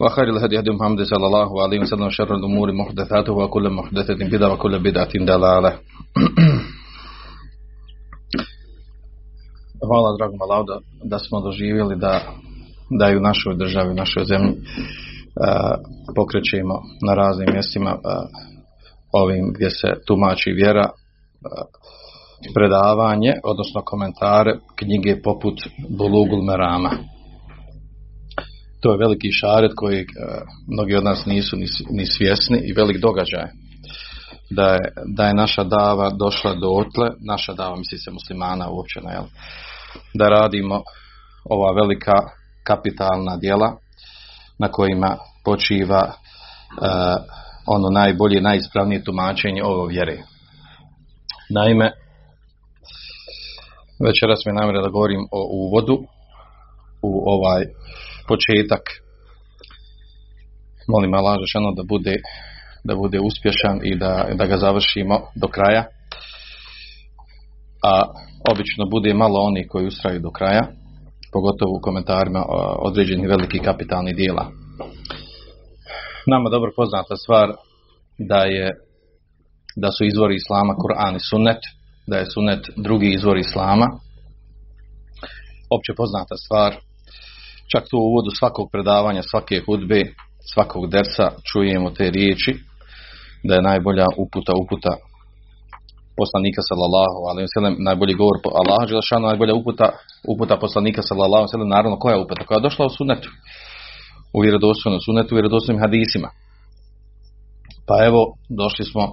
وخير الهدي هدي محمد صلى الله عليه وسلم وشر الأمور محدثاته وكل محدثة بدعة وكل بدعة ضلالة Hvala dragom Allahu da, da smo doživjeli da, da i u našoj državi, u našoj zemlji pokrećemo na raznim mjestima ovim gdje se tumači vjera predavanje, odnosno komentare knjige poput Bulugul Merama. To je veliki šaret koji mnogi od nas nisu ni, ni svjesni i velik događaj. Da je, da je naša dava došla do otle, naša dava misli se muslimana uopće, jel? da radimo ova velika kapitalna djela na kojima počiva uh, ono najbolje, najispravnije tumačenje ovo vjere. Naime, večeras mi namjera da govorim o uvodu u ovaj početak. Molim Allah žešano da bude, da bude uspješan i da, da ga završimo do kraja. A obično bude malo oni koji ustraju do kraja, pogotovo u komentarima određenih velikih kapitalnih dijela. Nama dobro poznata stvar da je da su izvori islama Kur'an i sunnet, da je sunnet drugi izvor islama. Opće poznata stvar, čak tu u uvodu svakog predavanja, svake hudbe, svakog dersa čujemo te riječi, da je najbolja uputa uputa poslanika sallallahu alejhi ve sellem najbolji govor po Allahu dželešanu najbolja uputa uputa poslanika sallallahu alejhi ve sellem naravno koja je uputa? Koja je došla u sunnetu u vjerodostojnom sunnetu u vjerodostojnim hadisima. Pa evo došli smo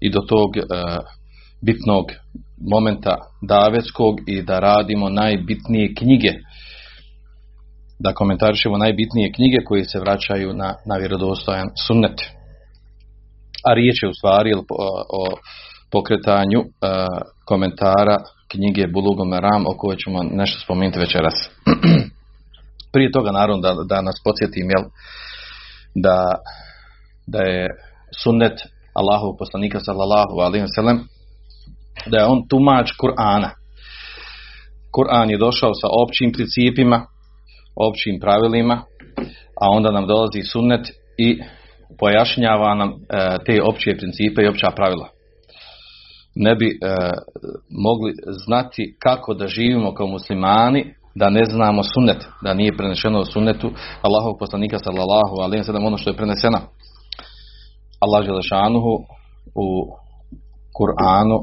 i do tog e, bitnog momenta davetskog i da radimo najbitnije knjige da komentarišemo najbitnije knjige koje se vraćaju na, na vjerodostojan sunnet a riječ je u stvari o, o pokretanju uh, komentara knjige Bulugom Ram o kojoj ćemo nešto spomenuti večeras. Prije toga naravno da, da nas podsjetim jel, da, da je sunnet Allahovog poslanika sallallahu alaihi wasallam da je on tumač Kur'ana. Kur'an je došao sa općim principima, općim pravilima, a onda nam dolazi sunnet i pojašnjava nam e, te opće principe i opća pravila ne bi e, mogli znati kako da živimo kao muslimani da ne znamo sunnet, da nije prenešeno sunnetu Allahov poslanika sallallahu alaihi sallam ono što je preneseno. Allah Želešanuhu u Kur'anu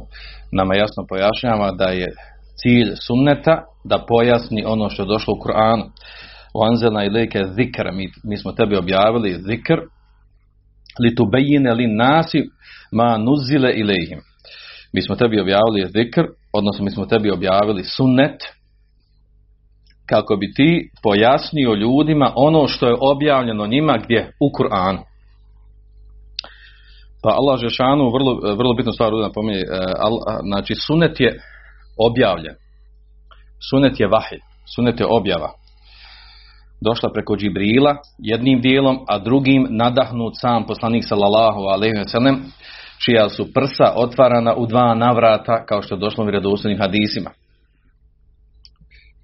nama jasno pojašnjava da je cilj sunneta da pojasni ono što je došlo u Kur'anu. Wanzela ilike zikra, mi, mi smo tebi objavili zikr li tubejine li nasi ma nuzile ilihim mi smo tebi objavili zikr, odnosno mi smo tebi objavili sunnet, kako bi ti pojasnio ljudima ono što je objavljeno njima gdje? U Kur'anu. Pa Allah Žešanu vrlo, vrlo bitnu stvar napominje, znači sunnet je objavljen. Sunnet je vahid, sunnet je objava. Došla preko Džibrila jednim dijelom, a drugim nadahnut sam poslanik sallallahu alaihi wa sallam čija su prsa otvarana u dva navrata, kao što je došlo u vjerodostojnim hadisima.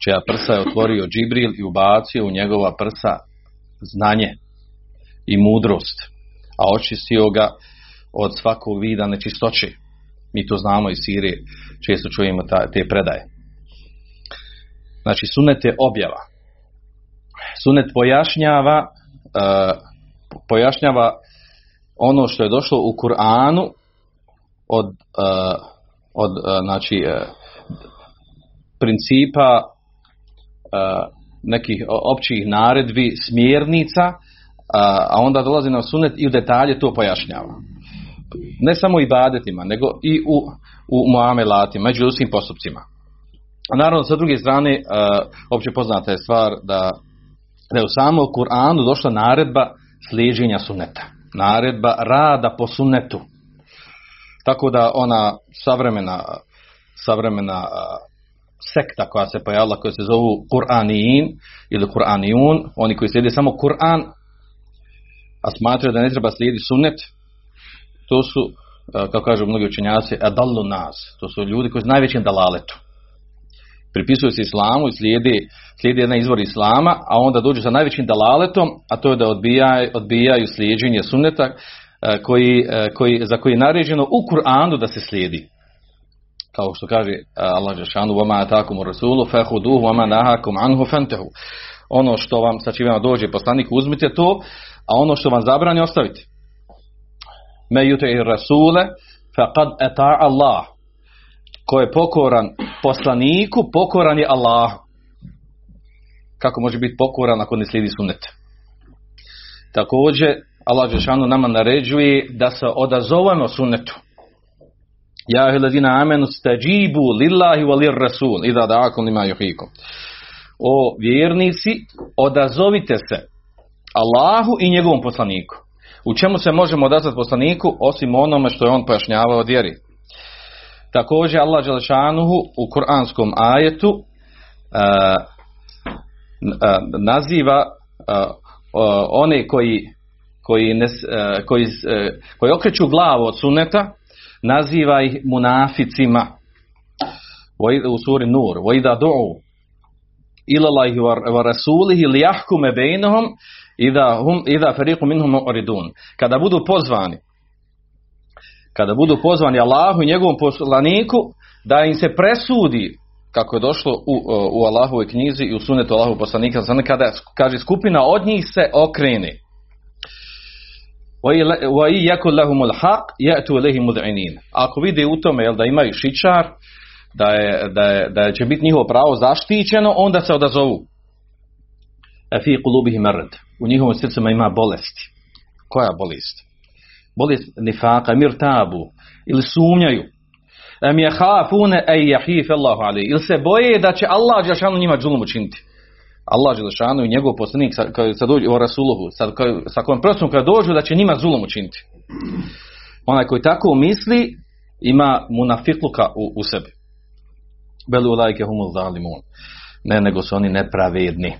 Čija prsa je otvorio Džibril i ubacio u njegova prsa znanje i mudrost, a očistio ga od svakog vida nečistoće. Mi to znamo iz Sirije, često čujemo ta, te predaje. Znači, sunet je objava. Sunet pojašnjava, uh, pojašnjava ono što je došlo u Kur'anu od, uh, od uh, znači, principa nekih općih naredbi, smjernica, a onda dolazi na sunet i u detalje to pojašnjava. Ne samo i badetima, nego i u, u muamelatima, među ljudskim postupcima. Naravno, sa druge strane, opće poznata je stvar da, da je u samom Kur'anu došla naredba slijeđenja suneta. Naredba rada po sunetu. Tako da ona savremena, savremena sekta koja se pojavila, koja se zovu Kur'aniin ili Kur'anijun, oni koji slijede samo Kur'an, a smatraju da ne treba slijediti sunnet, to su, kako kažu mnogi učenjaci, adallu nas. To su ljudi koji su najvećim dalaletu. Pripisuju se islamu i slijedi, slijedi jedan izvor islama, a onda dođu sa najvećim dalaletom, a to je da odbijaju, odbijaju slijeđenje sunneta koji, koji, za koji je naređeno u Kur'anu da se slijedi kao što kaže Allah Žešanu vama atakum rasulu fehuduhu vama nahakum anhu fentehu ono što vam sa čime vam dođe poslanik uzmite to a ono što vam zabrani ostavite me yute i rasule faqad ata Allah ko je pokoran poslaniku pokoran je Allah kako može biti pokoran ako ne slijedi sunnet također Allah Žešanu nama naređuje da se odazovemo sunnetu Ja ladina amenu stajibu lillahi wa lir rasul idha da'akum lima yuhikum. O vjernici, odazovite se Allahu i njegovom poslaniku. U čemu se možemo odazvati poslaniku osim onome što je on pojašnjavao od vjeri. Također Allah Đelešanuhu u kuranskom ajetu uh, uh, naziva uh, one koji koji, ne, koji, koji okreću glavu od suneta naziva ih munaficima u suri Nur وَإِذَا دُعُوا إِلَى اللَّهِ وَرَسُولِهِ لِيَحْكُمَ بَيْنَهُمْ Ida, hum, feriku minhum oridun. Kada budu pozvani, kada budu pozvani Allahu i njegovom poslaniku, da im se presudi kako je došlo u, e, u Allahovoj knjizi i u sunetu Allahovog poslanika, kada kaže skupina od njih se okreni. Ako vide u tome jel, da imaju šičar, da, je, da, je, da će biti njihovo pravo zaštićeno, onda se odazovu. Efi kulubih mrd. U njihovom srcima ima bolesti. Koja bolest? Bolest nifaka, mirtabu. Ili sumnjaju. Am yahafuna ay yahif Allahu alayhi. Ili se boje da će Allah dželle njima džulum učiniti. Allah Želešanu i njegov poslanik sa, sad dođu o kad, sa kojom prostom kad dođu da će njima zulom učiniti. Onaj koji tako misli ima munafikluka u, u sebi. Belu lajke humul zalimun. Ne, nego su oni nepravedni.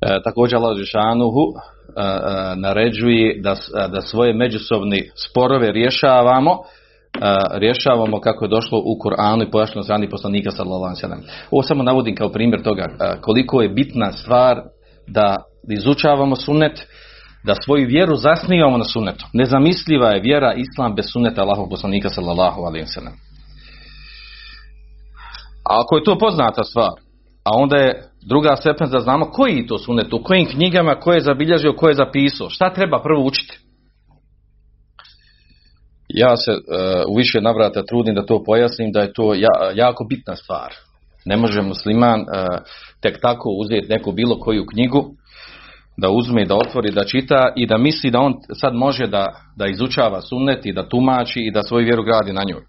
E, također Allah Žešanuhu e, e, naređuje da, da svoje međusobni sporove rješavamo rješavamo kako je došlo u Koranu i pojašnjeno strani poslanika sallallahu alejhi. Ovo samo navodim kao primjer toga koliko je bitna stvar da izučavamo sunnet, da svoju vjeru zasnivamo na sunnetu. Nezamisliva je vjera islam bez sunneta Allahovog poslanika sallallahu alejhi. A ako je to poznata stvar, a onda je druga stepen da znamo koji to sunnet, u kojim knjigama, ko je zabilježio, ko je zapisao, šta treba prvo učiti ja se uh, u više navrata trudim da to pojasnim da je to ja, jako bitna stvar. Ne može musliman uh, tek tako uzeti neku bilo koju knjigu da uzme, da otvori, da čita i da misli da on sad može da, da izučava sunnet i da tumači i da svoju vjeru gradi na njoj.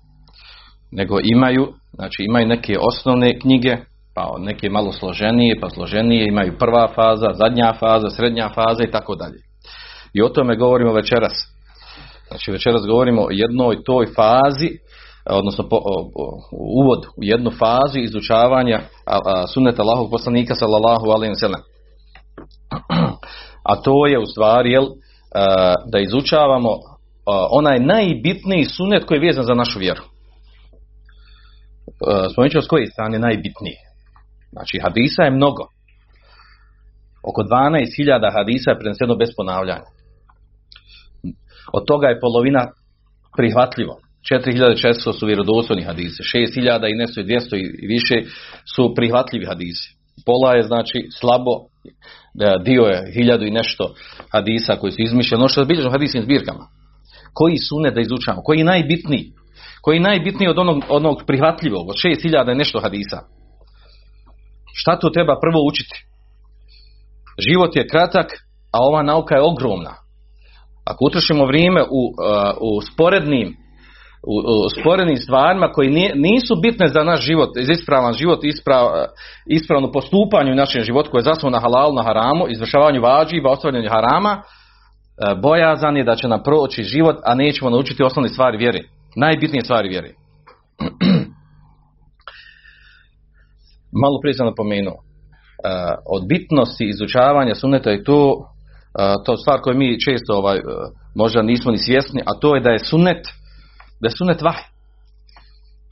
Nego imaju, znači imaju neke osnovne knjige, pa neke malo složenije, pa složenije, imaju prva faza, zadnja faza, srednja faza i tako dalje. I o tome govorimo večeras. Znači večeras govorimo o jednoj toj fazi, odnosno po, o, o, uvod u jednu fazu izučavanja a, a, Allahog poslanika sallallahu alaihi sallam. A to je u stvari jel, a, da izučavamo onaj najbitniji sunnet koji je vezan za našu vjeru. Spomenut ću s koje strane najbitniji. Znači hadisa je mnogo. Oko 12.000 hadisa je preneseno bez ponavljanja. Od toga je polovina prihvatljivo. 4400 su vjerodostojni hadisi, 6000 i nešto i 200 i više su prihvatljivi hadisi. Pola je znači slabo, dio je hiljadu i nešto hadisa koji su izmišljeni, ono što je bilježno hadisnim zbirkama. Koji sunet da izučavamo? Koji je najbitniji? Koji je najbitniji od onog, onog prihvatljivog, od šest hiljada i nešto hadisa? Šta to treba prvo učiti? Život je kratak, a ova nauka je ogromna. Ako utrošimo vrijeme u, uh, u sporednim u, u sporednim stvarima koji nisu bitne za naš život, za ispravan život, isprav, ispravno postupanju u našem životu koje je zasnovano na halalu, na haramu, izvršavanju vađiva, ostavljanju harama, uh, bojazan je da će nam proći život, a nećemo naučiti osnovne stvari vjere. Najbitnije stvari vjere. Malo prije sam napomenuo. Od bitnosti izučavanja suneta je to to stvar koju mi često ovaj, uh, možda nismo ni svjesni, a to je da je sunet da je sunet vah.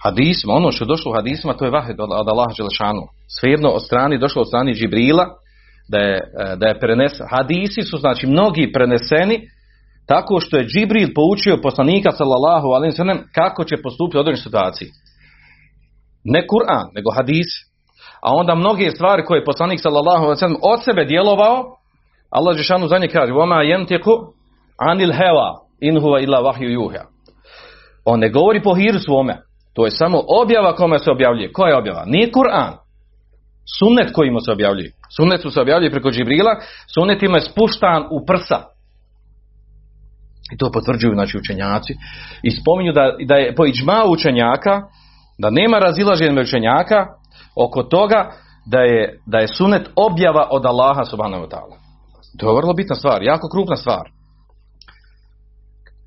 Hadisma, ono što je došlo u hadisma, to je vah od, Allaha Đelešanu. Svejedno od strani, došlo od strani Džibrila, da je, da je prenesen. Hadisi su znači mnogi preneseni tako što je Džibril poučio poslanika sallallahu alaihi kako će postupiti u određenoj situaciji. Ne Kur'an, nego hadis. A onda mnoge stvari koje je poslanik sallallahu alejhi ve sellem od sebe djelovao, Allah džeshanu za nje kaže: "Wama yantiqu anil hawa in huwa illa wahyu yuha." On ne govori po hiru svome. To je samo objava kome se objavljuje. Koja je objava? Nije Kur'an. Sunnet kojima se objavljuje. Sunnet su se objavljuje preko Džibrila. Sunnet ima je spuštan u prsa. I to potvrđuju znači, učenjaci. I spominju da, da je po iđma učenjaka, da nema razilaženja učenjaka, oko toga da je, da je sunet objava od Allaha subhanahu wa ta'ala. To je vrlo bitna stvar, jako krupna stvar.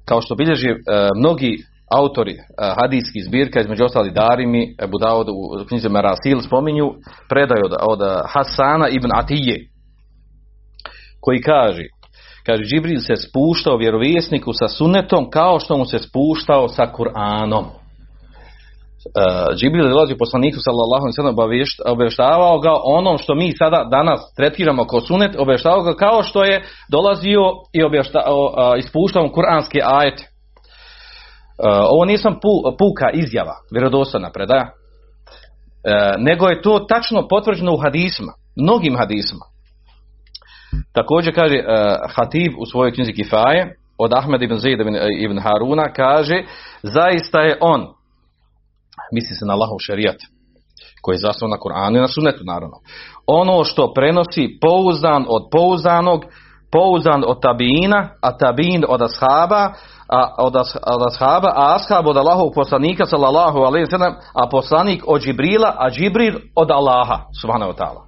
Kao što bilježi e, mnogi autori e, hadijskih zbirka, između ostali Darimi, Ebu Dawud u knjizi Merasil spominju predaju od, od Hasana ibn Atije, koji kaže, kaže, Džibril se spuštao vjerovjesniku sa sunetom kao što mu se spuštao sa Kur'anom. Uh, Džibril dolazi poslaniku sallallahu alejhi ve sellem obavještavao ga onom što mi sada danas tretiramo kao sunet, obavještavao ga kao što je dolazio i obavještavao uh, ispuštao kuranske ajete. Uh, ovo nisam pu, puka izjava, vjerodostojna predaja, uh, nego je to tačno potvrđeno u hadisma, mnogim hadisma. Također kaže uh, Hatib u svojoj knjizi Kifaje od Ahmed ibn Zaid ibn Haruna kaže zaista je on misli se na Allahov šerijat koji je zasnovan na Kur'anu i na sunnetu naravno. Ono što prenosi pouzdan od pouzdanog, pouzdan od tabina, a tabin od ashaba, a od, as, od ashaba, a ashab od Allahov poslanika sallallahu alejhi ve sellem, a poslanik od Džibrila, a Džibril od Allaha subhanahu wa ta'ala.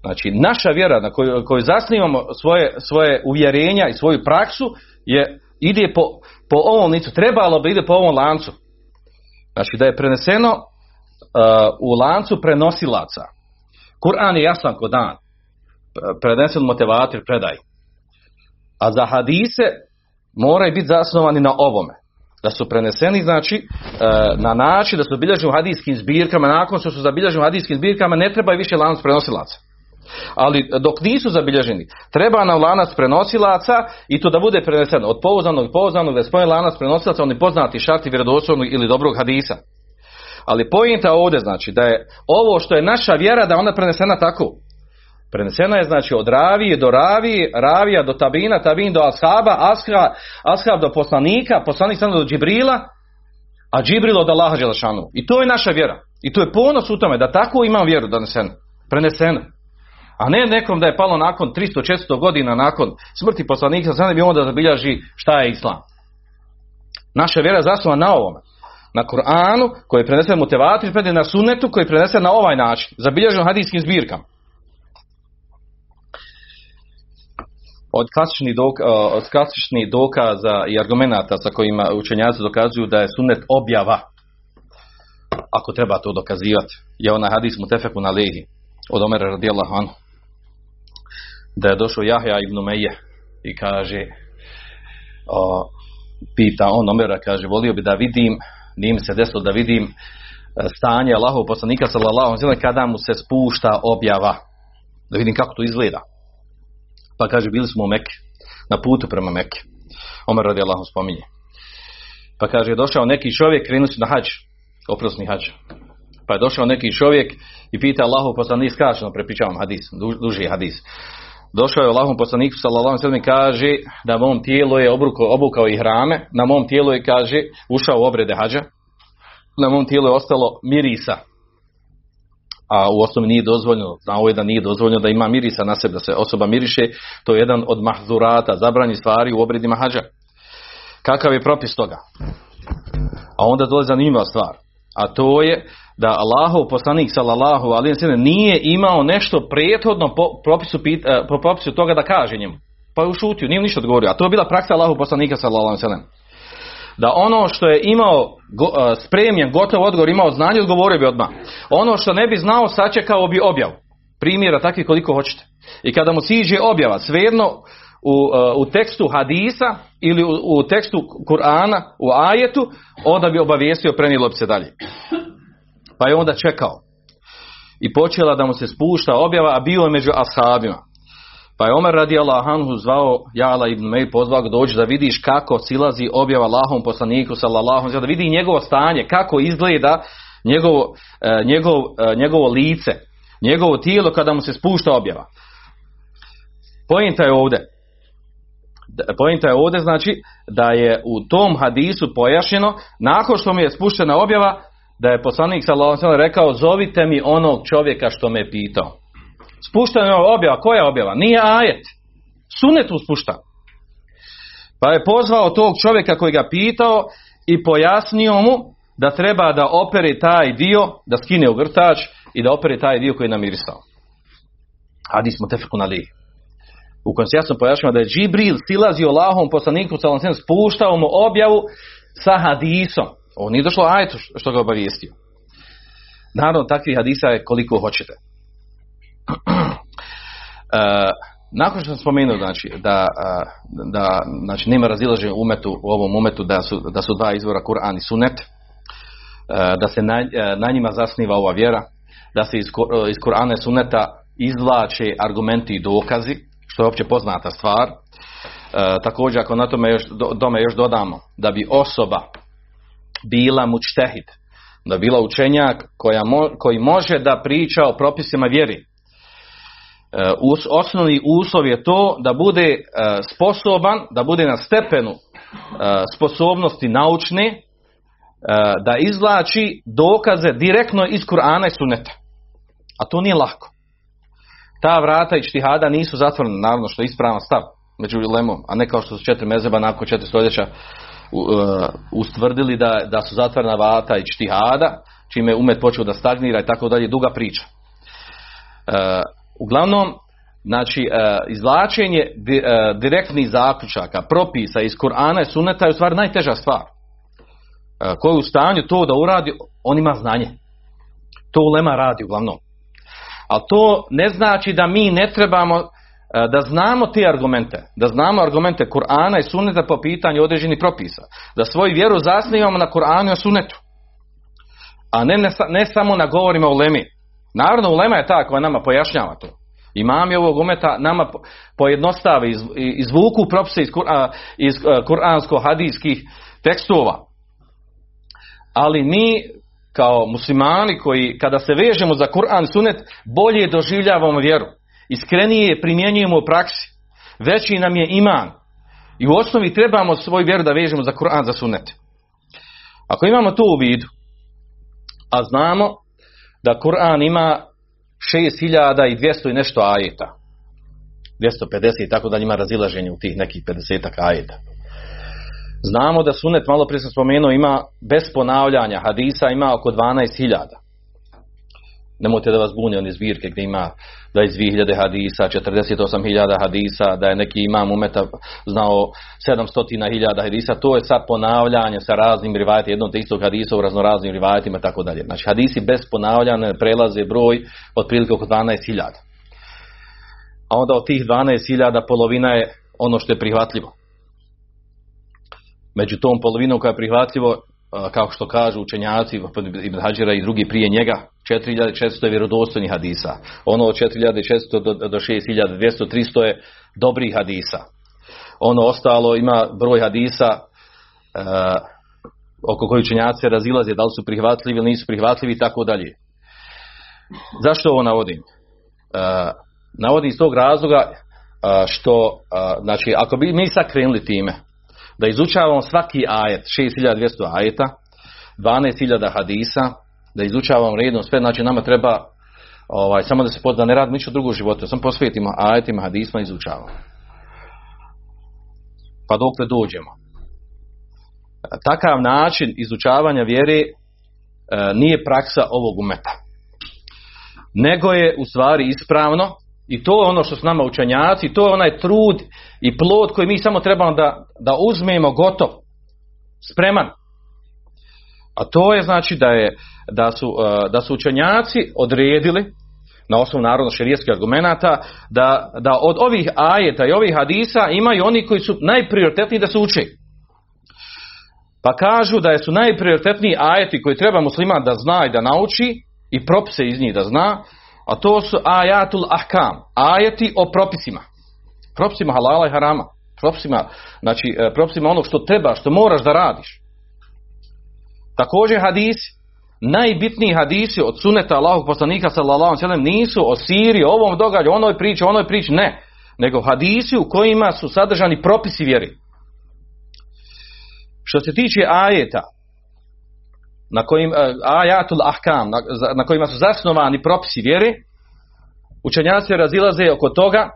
Znači, naša vjera na koju, koju zasnivamo svoje, svoje uvjerenja i svoju praksu je ide po, po ovom licu, trebalo bi ide po ovom lancu. Znači da je preneseno uh, u lancu prenosilaca. Kur'an je jasan ko dan. Prenesen motivator predaj. A za hadise moraju biti zasnovani na ovome. Da su preneseni, znači, uh, na način da su zabilježeni u hadijskim zbirkama, nakon što su zabilježeni u hadijskim zbirkama, ne treba više lanac prenosilaca. Ali dok nisu zabilježeni, treba nam lanac prenosilaca i to da bude preneseno od pouzdanog i pouzdanog, da lanac prenosilaca, oni poznati šarti vjerodostojnog ili dobrog hadisa. Ali pojenta ovdje znači da je ovo što je naša vjera da ona prenesena tako. Prenesena je znači od ravije do ravije, ravija do tabina, tabin do ashaba, ashab, ashab do poslanika, poslanik samo do Džibrila, a Džibril od Allaha Đelešanu. I to je naša vjera. I to je ponos u tome da tako imam vjeru donesena, prenesena. A ne nekom da je palo nakon 300-400 godina nakon smrti poslanika, sada bi onda zabiljaži šta je islam. Naša vjera je zasnovana na ovome. Na Kur'anu koji je prenesen motivator, predan na sunnetu koji je prenesen na ovaj način. Zabilježen hadijskim zbirkama. Od klasičnih, doka, dokaza i argumenata sa kojima učenjaci dokazuju da je sunnet objava, ako treba to dokazivati, je onaj hadis mutefeku na lehi od Omera radijallahu anhu da je došao Jahja ibn Meje i kaže o, pita on Omera kaže volio bi da vidim nije mi se desilo da vidim stanje Allahov poslanika sallallahu alejhi kada mu se spušta objava da vidim kako to izgleda. Pa kaže bili smo u Mekke na putu prema Mekke. Omer radijallahu spominje. Pa kaže došao neki čovjek krenuo na hađ oprosni hađ. Pa je došao neki čovjek i pita Allahu poslanik skraćeno prepričavam hadis, du, duži hadis. Došao je Allahom poslaniku sallallahu alejhi kaže da mom tijelu je obrukao, obukao i hrame, na mom tijelu je kaže ušao u obrede hađa, na mom tijelu je ostalo mirisa. A u osnovi nije dozvoljeno, znao je da nije dozvoljeno da ima mirisa na sebi, da se osoba miriše, to je jedan od mahzurata, zabranjih stvari u obredima hađa. Kakav je propis toga? A onda dolazi zanimljiva stvar. A to je da Allahov poslanik sallallahu alejhi ve sellem nije imao nešto prethodno po propisu, pit- po propisu toga da kaže njemu. Pa je ušutio, nije ništa odgovorio. A to je bila praksa Allahov poslanika sallallahu alejhi ve sellem. Da ono što je imao go, spremljen, gotov odgovor, imao znanje, odgovorio bi odmah. Ono što ne bi znao, sačekao bi objav. Primjera takvih koliko hoćete. I kada mu siđe objava, svejedno u, u tekstu hadisa ili u, u tekstu Kur'ana, u ajetu, onda bi obavijestio, prenijelo bi se dalje. Pa je onda čekao. I počela da mu se spušta objava, a bio je među ashabima. Pa je Omer radi Allahanhu zvao Jala ibn Meir, pozvao ga dođi da vidiš kako silazi objava Allahom poslaniku sallallahu da vidi njegovo stanje, kako izgleda njegovo, njegov, njegovo lice, njegovo tijelo kada mu se spušta objava. Pojenta je ovdje. Pojenta je ovdje znači da je u tom hadisu pojašnjeno nakon što mi je spuštena objava da je poslanik sallallahu rekao zovite mi onog čovjeka što me pitao. Spuštena je objava. Koja objava? Nije ajet. Sunet uspušta. Pa je pozvao tog čovjeka koji ga pitao i pojasnio mu da treba da opere taj dio, da skine ogrtač i da opere taj dio koji je namirisao. Hadis mu tefekun ali. U kojem se jasno pojašnjava da je Džibril silazio Allahom poslaniku sallallahu spuštao mu objavu sa hadisom. Ovo nije došlo ajetu što ga obavijestio. Naravno, takvih hadisa je koliko hoćete. E, nakon što sam spomenuo znači, da, da znači, nema razilaženja umetu, u ovom umetu da su, da su dva izvora Kur'an i Sunet, e, da se na, na, njima zasniva ova vjera, da se iz, iz Kur'ana i Suneta izvlače argumenti i dokazi, što je opće poznata stvar. E, također ako na tome još, do, tome još dodamo da bi osoba bila mučtehid, da bila učenjak koja mo, koji može da priča o propisima vjeri. E, osnovni uslov je to da bude e, sposoban, da bude na stepenu e, sposobnosti naučne, da izvlači dokaze direktno iz Kur'ana i Suneta. A to nije lako. Ta vrata i štihada nisu zatvorena, naravno što je ispravan stav među lemom, a ne kao što su četiri mezeba nakon četiri stoljeća ustvrdili da, da su zatvorena vrata i štihada, čime je umet počeo da stagnira i tako dalje, duga priča. E, uglavnom, znači, e, izvlačenje di, e, direktnih zaključaka, propisa iz Kur'ana i Suneta je u stvari najteža stvar. E, ko je u stanju to da uradi, on ima znanje. To ulema radi uglavnom. Ali to ne znači da mi ne trebamo da znamo te argumente, da znamo argumente Kur'ana i Sunneta po pitanju određenih propisa, da svoju vjeru zasnivamo na Kur'anu i Sunnetu, a ne, ne, ne samo na govorima o Lemi. Naravno, Ulema je ta koja nama pojašnjava to. Imam je ovog umeta nama pojednostave, iz, izvuku propise iz, iz kuransko-hadijskih tekstova. Ali mi kao muslimani koji kada se vežemo za Kur'an sunet bolje doživljavamo vjeru. Iskrenije primjenjujemo u praksi. Veći nam je iman. I u osnovi trebamo svoju vjeru da vežemo za Kur'an za sunet. Ako imamo to u vidu, a znamo da Kur'an ima 6200 i nešto ajeta. 250 i tako da ima razilaženje u tih nekih 50 ajeta. Znamo da sunet, malo prije sam spomenuo, ima bez ponavljanja hadisa, ima oko 12.000. Nemojte da vas buni one zbirke gdje ima 22.000 hadisa, 48.000 hadisa, da je neki imam umeta znao 700.000 hadisa, to je sad ponavljanje sa raznim rivajetima, jednog te istog hadisa u raznoraznim rivajetima i tako dalje. Znači hadisi bez ponavljanja prelaze broj otprilike oko 12.000. A onda od tih 12.000 polovina je ono što je prihvatljivo. Među tom polovinom koja je prihvatljivo, kao što kažu učenjaci Ibn Hađira i drugi prije njega, 4400 je vjerodostojnih hadisa. Ono od 4600 do, do 6200, 300 je dobrih hadisa. Ono ostalo ima broj hadisa uh, oko koji učenjaci razilaze, da li su prihvatljivi ili nisu prihvatljivi i tako dalje. Zašto ovo navodim? Uh, navodim iz tog razloga a, što, znači, ako bi mi sad krenuli time, da izučavamo svaki ajet, 6200 ajeta, 12.000 hadisa, da izučavamo redom sve, znači nama treba ovaj, samo da se pozna, ne radimo ništa drugo u životu, samo posvetimo ajetima, hadisma izučavamo. Pa dokle dođemo. Takav način izučavanja vjere e, nije praksa ovog umeta. Nego je u stvari ispravno i to je ono što su nama učenjaci, to je onaj trud i plod koji mi samo trebamo da, da uzmemo gotov, spreman. A to je znači da, je, da, su, e, da su učenjaci odredili na osnovu narodno šerijskih argumenata da, da od ovih ajeta i ovih hadisa imaju oni koji su najprioritetniji da se uče. Pa kažu da su najprioritetniji ajeti koji treba musliman da zna i da nauči i propise iz njih da zna, a to su ajatul ahkam, ajeti o propisima. Propisima halala i harama. Propisima, znači, e, propisima onog što treba, što moraš da radiš. Također hadisi, najbitniji hadisi od suneta Allahog poslanika sallallahu alejhi nisu o Siriji, ovom događaju, onoj priči, onoj priči, ne, nego hadisi u kojima su sadržani propisi vjeri. Što se tiče ajeta, na kojim, e, ajatul ahkam, na, na kojima su zasnovani propisi vjeri, učenjaci razilaze oko toga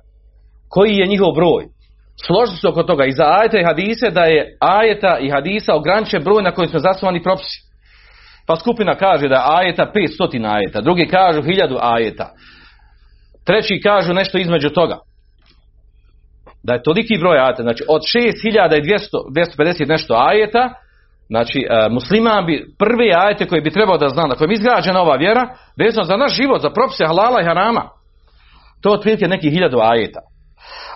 koji je njihov broj. Složili su oko toga i za ajeta i hadise da je ajeta i hadisa ograničen broj na kojim su zasnovani propisi. Pa skupina kaže da je ajeta 500 ajeta, drugi kažu 1000 ajeta, treći kažu nešto između toga. Da je toliki broj ajeta, znači od 6250 nešto ajeta, znači e, musliman bi prvi ajete koji bi trebao da zna, na kojem je izgrađena ova vjera, vezano za naš život, za propise halala i harama. To je otprilike nekih hiljadu ajeta.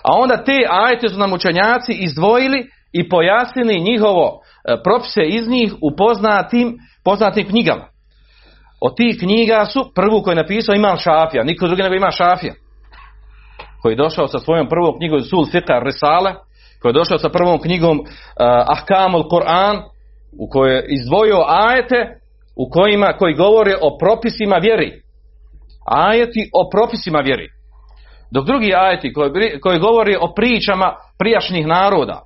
A onda te ajete su nam učenjaci izdvojili i pojasnili njihovo e, propise iz njih u poznatim, poznatim knjigama. Od tih knjiga su prvu koju je napisao Imam Šafija, niko drugi nego Imam Šafija. Koji je došao sa svojom prvom knjigom Sul Fiqar Risale, koji je došao sa prvom knjigom uh, Ahkamul Koran, u kojoj je izdvojio ajete u kojima, koji govore o propisima vjeri. Ajeti o propisima vjeri. Dok drugi ajeti koji, koji govori o pričama prijašnjih naroda,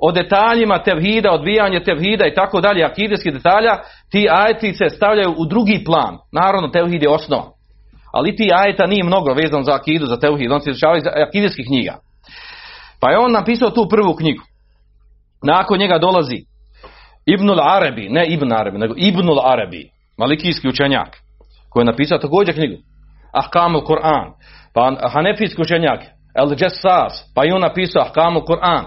o detaljima tevhida, odbijanje tevhida i tako dalje, akideskih detalja, ti ajeti se stavljaju u drugi plan. Naravno, tevhid je osnova. Ali ti ajeta nije mnogo vezan za akidu, za tevhid, on se izučava iz akideskih knjiga. Pa je on napisao tu prvu knjigu. Nakon njega dolazi Ibnul Arabi, ne Ibn Arabi, nego Ibnul Arabi, malikijski učenjak, koji je napisao također knjigu. Ahkamul Kur'an. Pa Hanefijski učenjak, El Jessas, pa i on napisao Ahkamul Kur'an.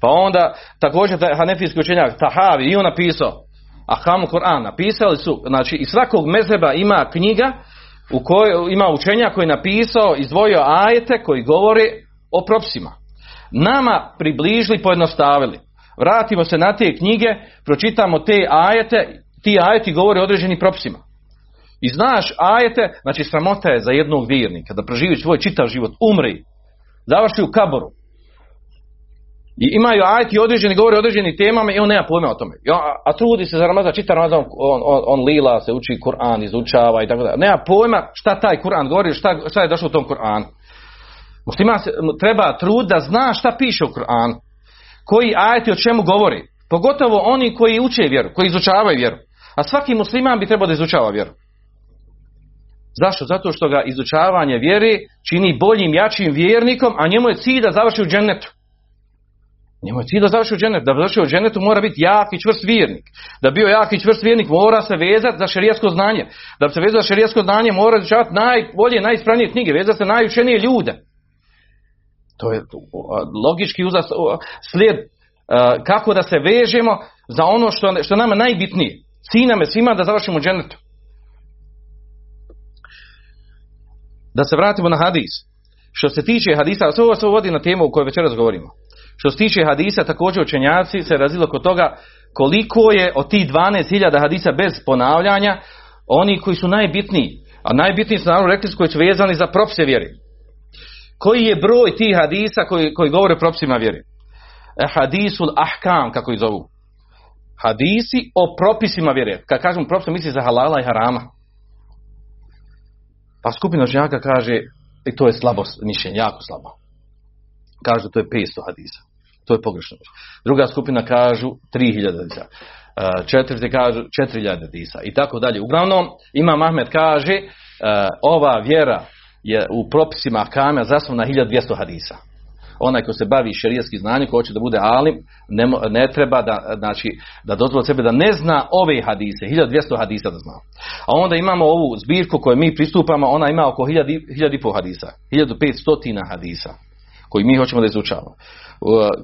Pa onda također Hanefijski učenjak Tahavi i on napisao Ahkamul Kur'an. Napisali su, znači iz svakog mezeba ima knjiga u kojoj ima učenjak koji je napisao, izdvojio ajete koji govore o propisima. Nama približili, pojednostavili. Vratimo se na te knjige, pročitamo te ajete, ti ajeti govore o određenim propisima. I znaš ajete, znači sramota je za jednog vjernika da proživi svoj čitav život, umri, završi u kaboru. I imaju ajeti određeni, govore o određenim temama i on nema pojma o tome. A, a trudi se za Ramazan, čita Ramazan, on, on, on, lila se, uči Kur'an, izučava i tako dalje. Nema pojma šta taj Kur'an govori, šta, šta je došlo u tom Kur'anu. Muslima se, treba trud da zna šta piše u Kur'anu. Koji ajeti o čemu govori. Pogotovo oni koji uče vjeru, koji izučavaju vjeru. A svaki musliman bi trebao da izučava vjeru. Zašto? Zato što ga izučavanje vjere čini boljim, jačim vjernikom, a njemu je cilj da završi u džennetu. Njemu je cilj da završi u džennetu. Da završi u džennetu mora biti jak i čvrst vjernik. Da bio jak i čvrst vjernik mora se vezati za šerijasko znanje. Da bi se vezao za šerijasko znanje mora izučavati najbolje, najispravnije knjige, vezati se najučenije ljude. To je logički uzas, slijed kako da se vežemo za ono što, što nama najbitnije. Cilj nam je svima da završimo u džennetu. Da se vratimo na hadis. Što se tiče hadisa, sve ovo se vodi na temu o kojoj večeras govorimo. Što se tiče hadisa, također učenjaci se razilo kod toga koliko je od tih 12.000 hadisa bez ponavljanja oni koji su najbitniji. A najbitniji su naravno rekli koji su vezani za propise vjeri. Koji je broj tih hadisa koji, koji govore o propisima vjeri? E, hadisul ahkam, kako ih zovu. Hadisi o propisima vjere. Kad kažem propisima, misli za halala i harama. Pa skupina učenjaka kaže, i to je slabost mišljenje, jako slabo. kažu to je 500 hadisa. To je pogrešno. Druga skupina kažu 3000 hadisa. E, četvrti kažu 4000 hadisa i tako dalje. Uglavnom, Imam Ahmed kaže e, ova vjera je u propisima kamja zasnovana na 1200 hadisa. Onaj ko se bavi šerijskim znanjem, ko hoće da bude alim, ne, ne treba da, znači, da dozvoli sebe da ne zna ove hadise, 1200 hadisa da zna. A onda imamo ovu zbirku koju mi pristupamo, ona ima oko 1000 i- 1500 hadisa, 1500 hadisa koji mi hoćemo da izučavamo.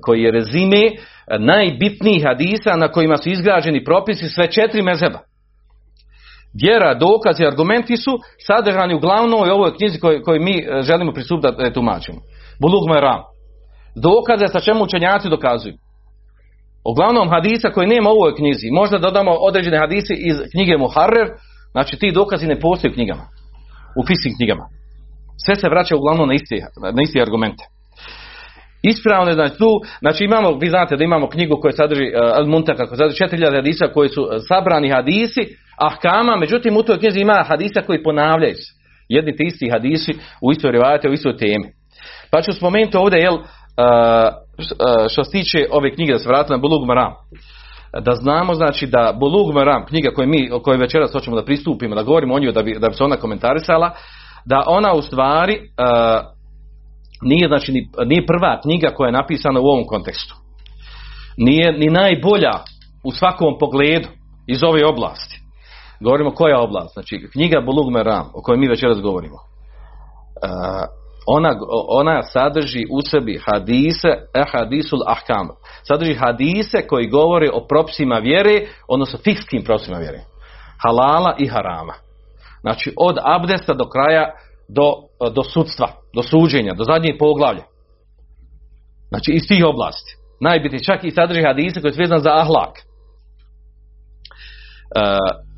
Koji je rezime najbitnijih hadisa na kojima su izgrađeni propisi sve četiri mezeba. Vjera, dokazi, argumenti su sadržani u glavnoj ovoj knjizi koju, koju mi eh, želimo pristupiti da tumačimo. Bulug Meram. Dokaze sa čemu učenjaci dokazuju. Uglavnom hadisa koji nema u ovoj knjizi, možda dodamo određene hadise iz knjige Muharrer, znači ti dokazi ne postoje u knjigama, u fiskim knjigama. Sve se vraća uglavnom na iste, na iste argumente. Ispravno je znači tu, znači imamo, vi znate da imamo knjigu koja sadrži uh, Al Muntaka, koja sadrži 4000 hadisa koji su uh, sabrani hadisi, ahkama, međutim u toj knjizi ima hadisa koji ponavljaju se. Jedni te isti hadisi u istoj rivajate, u istoj temi. Pa ću spomenuti ovdje, jel, uh, što se tiče ove knjige, da se vratimo na Bulug Maram. Da znamo, znači, da Bulug Maram, knjiga koju mi, o kojoj večeras hoćemo da pristupimo, da govorimo o njoj, da bi, da bi se ona komentarisala, da ona u stvari nije, znači, ni, nije prva knjiga koja je napisana u ovom kontekstu. Nije ni najbolja u svakom pogledu iz ove oblasti. Govorimo koja oblast, znači knjiga Bulug Maram, o kojoj mi večeras govorimo. Uh, ona, ona sadrži u sebi hadise, e hadisul ahkam. Sadrži hadise koji govore o propisima vjere, odnosno fikskim propisima vjere. Halala i harama. Znači od abdesta do kraja do, do sudstva, do suđenja, do zadnjeg poglavlja. Znači iz tih oblasti. Najbitnije čak i sadrži hadise koji su vezani za ahlak.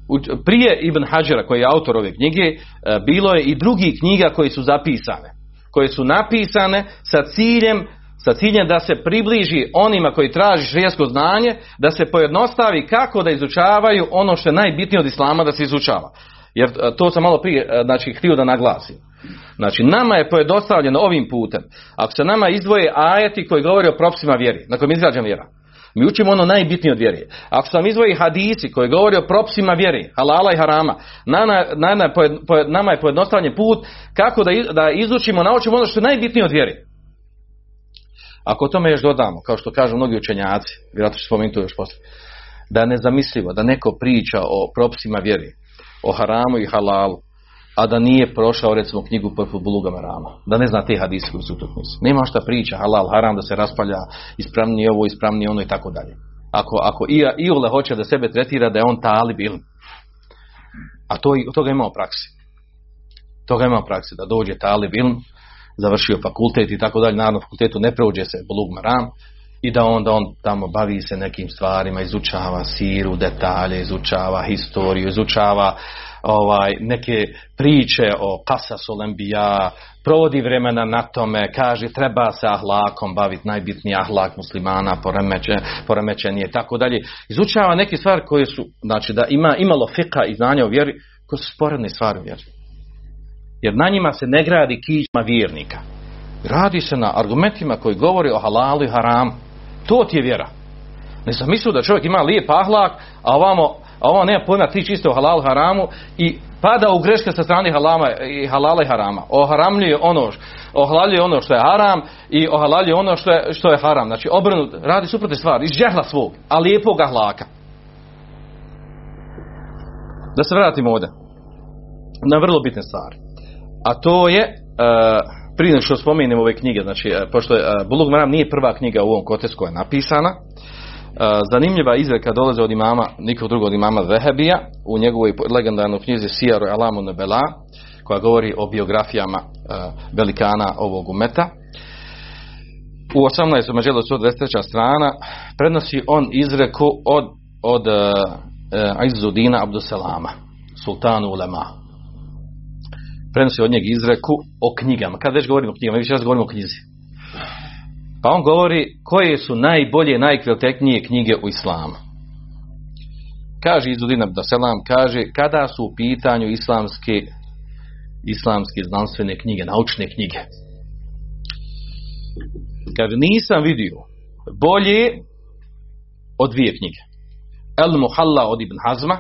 U- prije Ibn Hajara koji je autor ove knjige uh, bilo je i drugih knjiga koje su zapisane koje su napisane sa ciljem sa ciljem da se približi onima koji traži šrijesko znanje da se pojednostavi kako da izučavaju ono što je najbitnije od islama da se izučava jer to sam malo prije znači htio da naglasim Znači, nama je pojednostavljeno ovim putem. Ako se nama izdvoje ajeti koji govore o propisima vjeri, na kojem vjera, mi učimo ono najbitnije od vjere. Ako se nam izdvoji hadisi koji govore o propisima vjeri, halala i harama, nama, nama, nama je pojednostavljen put kako da, da izučimo, naučimo ono što je najbitnije od vjeri. Ako tome još dodamo, kao što kažu mnogi učenjaci, vjerojatno ću spomenuti još poslije, da je nezamislivo da neko priča o propisima vjeri, o haramu i halalu, a da nije prošao recimo knjigu poput Buluga Marama, da ne zna te hadise koji su. Nema šta priča, halal, haram, da se raspalja, ispravnije ovo, ispravnije ono i tako dalje. Ako, ako i, Iole hoće da sebe tretira da je on talib ilm, a to, i- toga ima u praksi. Toga ima praksi, da dođe talib ilm, završio fakultet i tako dalje, naravno fakultetu ne prođe se Bulug Maram, i da onda on tamo bavi se nekim stvarima, izučava siru, detalje, izučava historiju, izučava ovaj neke priče o Kasasul Enbiya, provodi vremena na tome, kaže treba se ahlakom baviti, najbitniji ahlak muslimana, poremećen, poremećen je tako dalje. Izučava neke stvari koje su, znači da ima imalo fika i znanja o vjeri, koje su sporedne stvari u vjeri. Jer na njima se ne gradi kičma vjernika. Radi se na argumentima koji govori o halalu i haramu. To ti je vjera. Ne sam mislio da čovjek ima lijep ahlak, a ovamo, a ovamo nema pojma ti čisto o halalu haramu i pada u greške sa strane halama i halala i harama. Oharamljuje ono, ohalalju ono što je haram i ohalaljuje ono što je, što je haram. Znači obrnut, radi suprotne stvari, iz džehla svog, a lijepog ahlaka. Da se vratimo ovdje na vrlo bitne stvari. A to je, uh, prije što spomenem ove knjige, znači, uh, pošto je uh, Bulug Maram nije prva knjiga u ovom kotesu koja je napisana, zanimljiva izreka dolaze od imama, nikog drugog od imama Vehebija, u njegovoj legendarnoj knjizi Sijaru Alamu Nebela, koja govori o biografijama uh, velikana ovog umeta. U 18. mađelu 123. strana prenosi on izreku od, od uh, Izzudina Abduselama, sultanu ulema prenosi od njeg izreku o knjigama. Kad već govorimo o knjigama, raz govorimo o knjizi. Pa on govori koje su najbolje, najkvalitetnije knjige u islamu. Kaže Izudin Abdaselam, kaže kada su u pitanju islamske islamske znanstvene knjige, naučne knjige. Kaže, nisam vidio bolje od dvije knjige. El Muhalla od Ibn Hazma,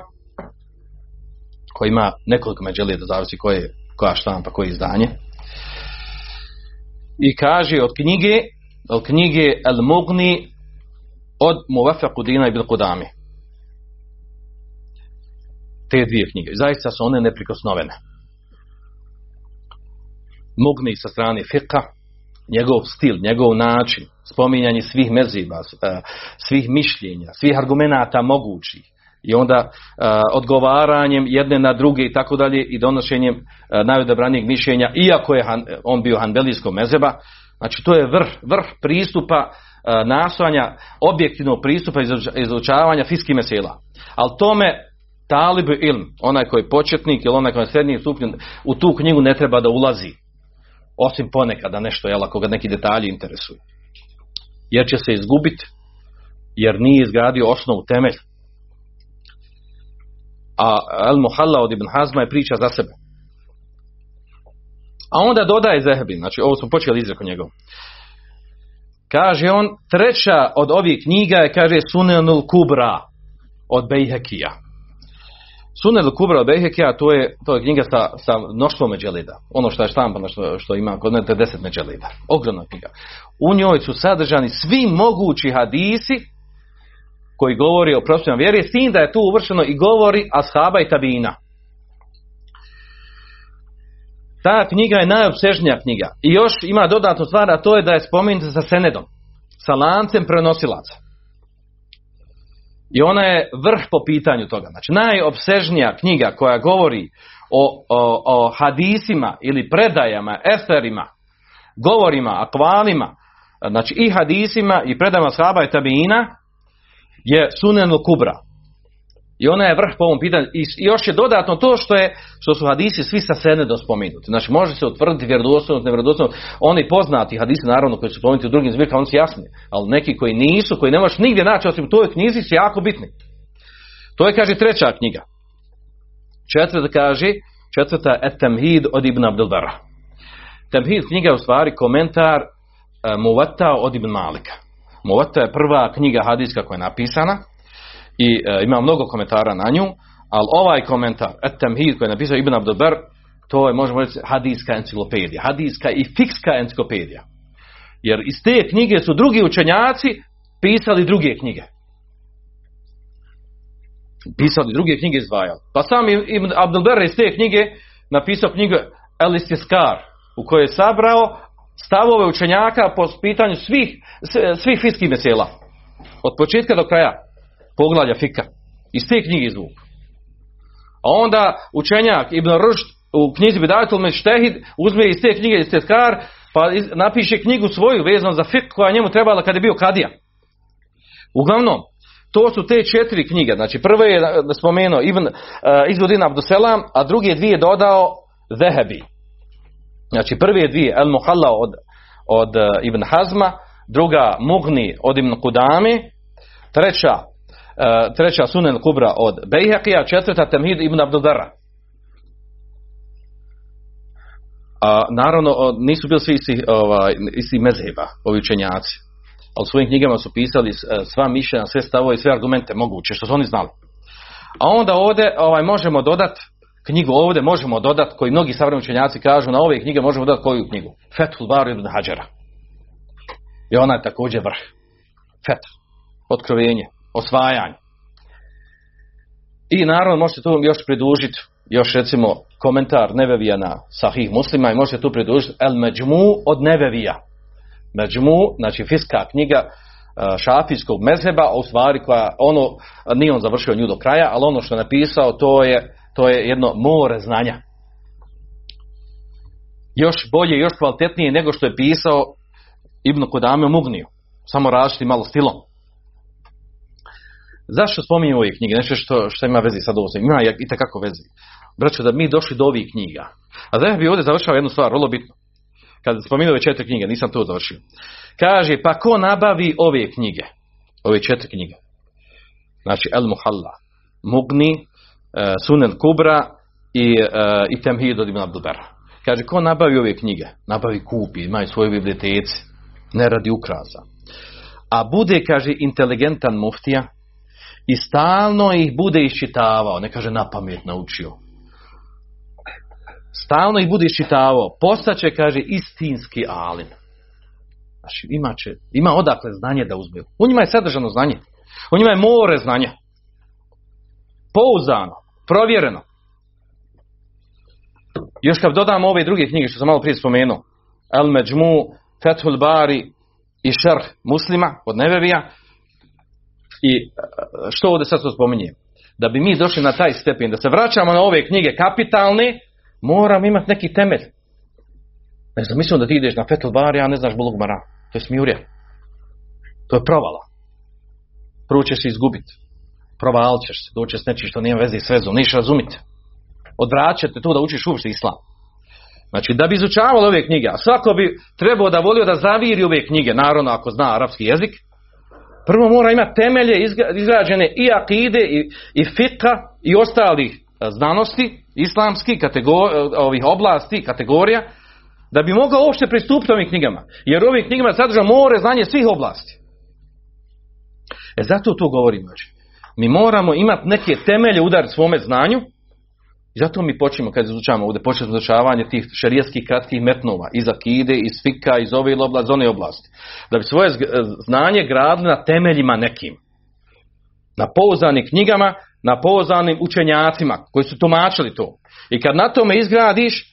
koji ima nekoliko međelije, da zavisi koje, koja štampa, koje izdanje. I kaže od knjige, knjige El Mugni od Muvafa Dina ibn Qudami. Te dvije knjige. Zaista su one neprikosnovene. Mugni sa strane fiqa, njegov stil, njegov način, spominjanje svih meziva, e, svih mišljenja, svih argumenata mogućih i onda e, odgovaranjem jedne na druge i tako dalje i donošenjem uh, najodabranijeg mišljenja, iako je on bio hanbelijskog mezeba, znači to je vrh, vrh pristupa uh, nastojanja objektivnog pristupa izučavanja fiskih mesela. Ali tome talib ilm, onaj koji je početnik ili onaj koji je srednji stupljen, u tu knjigu ne treba da ulazi. Osim ponekada nešto, jel, ako ga neki detalji interesuju. Jer će se izgubiti, jer nije izgradio osnovu temelj. A Al Muhalla od Ibn Hazma je priča za sebe. A onda dodaje Zehebi, znači ovo smo počeli izreku njegov. Kaže on, treća od ovih knjiga je, kaže, Sunenul Kubra od Bejhekija. Sunel Kubra Behekija, to je, to je knjiga sa, sa mnoštvom međelida. Ono što je štampano, što, što ima kod mene, deset međelida. Ogromna knjiga. U njoj su sadržani svi mogući hadisi koji govori o prostornom vjeri, s tim da je tu uvršeno i govori ashaba i tabina. Ta knjiga je najopsežnija knjiga. I još ima dodatnu stvar, a to je da je spomenuta sa senedom. Sa lancem prenosilaca. I ona je vrh po pitanju toga. Znači, najopsežnija knjiga koja govori o, o, o hadisima ili predajama, eserima, govorima, akvalima, znači i hadisima i predajama shaba i tabina, je Sunenu Kubra. I ona je vrh po ovom pitanju. I još je dodatno to što je što su hadisi svi sa senedom spomenuti. Znači može se utvrditi vjerodostojnost, nevjerodostojnost. Oni poznati hadisi naravno koji su spomenuti u drugim zbirkama, oni su jasni. Ali neki koji nisu, koji ne možeš nigdje naći osim u toj knjizi su jako bitni. To je kaže treća knjiga. Četvrta kaže, četvrta et temhid od Ibn Abdelbara. Temhid knjiga je u stvari komentar uh, Muvata od Ibn Malika. Muvata je prva knjiga hadijska koja je napisana i e, ima mnogo komentara na nju, ali ovaj komentar, et temhid koji je napisao Ibn Abdelbar, to je, možemo reći, hadijska enciklopedija, hadijska i fikska enciklopedija. Jer iz te knjige su drugi učenjaci pisali druge knjige. Pisali druge knjige izdvajali. Pa sam Ibn Abdelbar iz te knjige napisao knjigu El Istiskar, u kojoj je sabrao stavove učenjaka po pitanju svih, svih fiskih mesela. Od početka do kraja poglavlja fika. Iz te knjige izvuk. A onda učenjak Ibn Rušd u knjizi Bidatul Meštehid uzme iz te knjige iz Tetkar pa napiše knjigu svoju vezanu za fik koja njemu trebala kad je bio kadija. Uglavnom, to su te četiri knjige. Znači prvo je spomenuo Ibn uh, Izvodin Abduselam, a druge dvije dodao Zehebi. Znači prve dvije El Muhalla od, od uh, Ibn Hazma, druga Mugni od Ibn Kudami, treća treća Sunen Kubra od Bejhekija, četvrta Temhid Ibn Abdudara. A naravno nisu bili svi isti, ovaj, isti mezheba, ovi učenjaci. Ali u svojim knjigama su pisali sva mišljenja, sve stavove i sve argumente moguće, što su oni znali. A onda ovdje ovaj, možemo dodati knjigu ovdje možemo dodati, koji mnogi savremeni učenjaci kažu, na ove knjige možemo dodati koju knjigu? Fethul Bar ibn Hađara. I ona je također vrh. Feth. Otkrovenje. Osvajanje. I naravno možete tu još pridužiti još recimo komentar Nevevija na Sahih muslima i možete tu pridužiti El Međmu od Nevevija. Međmu, znači fiska knjiga šafijskog mezheba, a u stvari koja ono, nije on završio nju do kraja, ali ono što je napisao to je to je jedno more znanja. Još bolje, još kvalitetnije nego što je pisao Ibn Kodame Mugniju. Samo različiti malo stilom. Zašto spominjem ove knjige? Nešto što, što ima vezi sad ovo. Ima i tekako vezi. Braćo, da mi došli do ovih knjiga. A da bi ovdje završao jednu stvar, vrlo bitno. Kad spominjao ove četiri knjige, nisam to završio. Kaže, pa ko nabavi ove knjige? Ove četiri knjige. Znači, El Muhalla, Mugni, uh, Sunen Kubra i, uh, i Temhid od Ibn Abdelbera. Kaže, ko nabavi ove knjige? Nabavi kupi, imaju svoje biblioteci. ne radi ukraza. A bude, kaže, inteligentan muftija i stalno ih bude iščitavao, ne kaže na pamet naučio. Stalno ih bude iščitavao, postaće, kaže, istinski alim. Znači, ima, će, ima odakle znanje da uzme. U njima je sadržano znanje. U njima je more znanja. Pouzdano, provjereno. Još kad dodamo ove druge knjige što sam malo prije spomenuo, El Međmu, Fethul Bari i Šerh Muslima od Nevevija, i e, što ovdje sad to spominjem? Da bi mi došli na taj stepen, da se vraćamo na ove knjige kapitalne, moramo imati neki temelj. Ne znam, mislim da ti ideš na Fethul Bari, a ne znaš Mara. To je smijurja. To je provala. Prvo ćeš se izgubiti. Provalit ćeš se, doći s nečim što nema veze s vezom, niš razumiti. Odvraćate tu da učiš uopšte islam. Znači, da bi izučavali ove knjige, a svako bi trebao da volio da zaviri ove knjige, naravno ako zna arapski jezik, prvo mora imati temelje izgrađene i akide, i, i fika, i ostalih e, znanosti, islamskih, e, ovih oblasti, kategorija, da bi mogao uopšte pristupiti ovim knjigama. Jer ovim knjigama sadrža more znanje svih oblasti. E zato to govorimo. Znači. Mi moramo imati neke temelje udar svome znanju zato mi počnemo kad izučavamo ovdje počnemo izučavanje tih šerijskih kratkih metnova iz akide, iz fika, iz ove oblasti, one oblasti. Da bi svoje znanje gradili na temeljima nekim. Na pouzdanim knjigama, na pouzdanim učenjacima koji su tumačili to. I kad na tome izgradiš,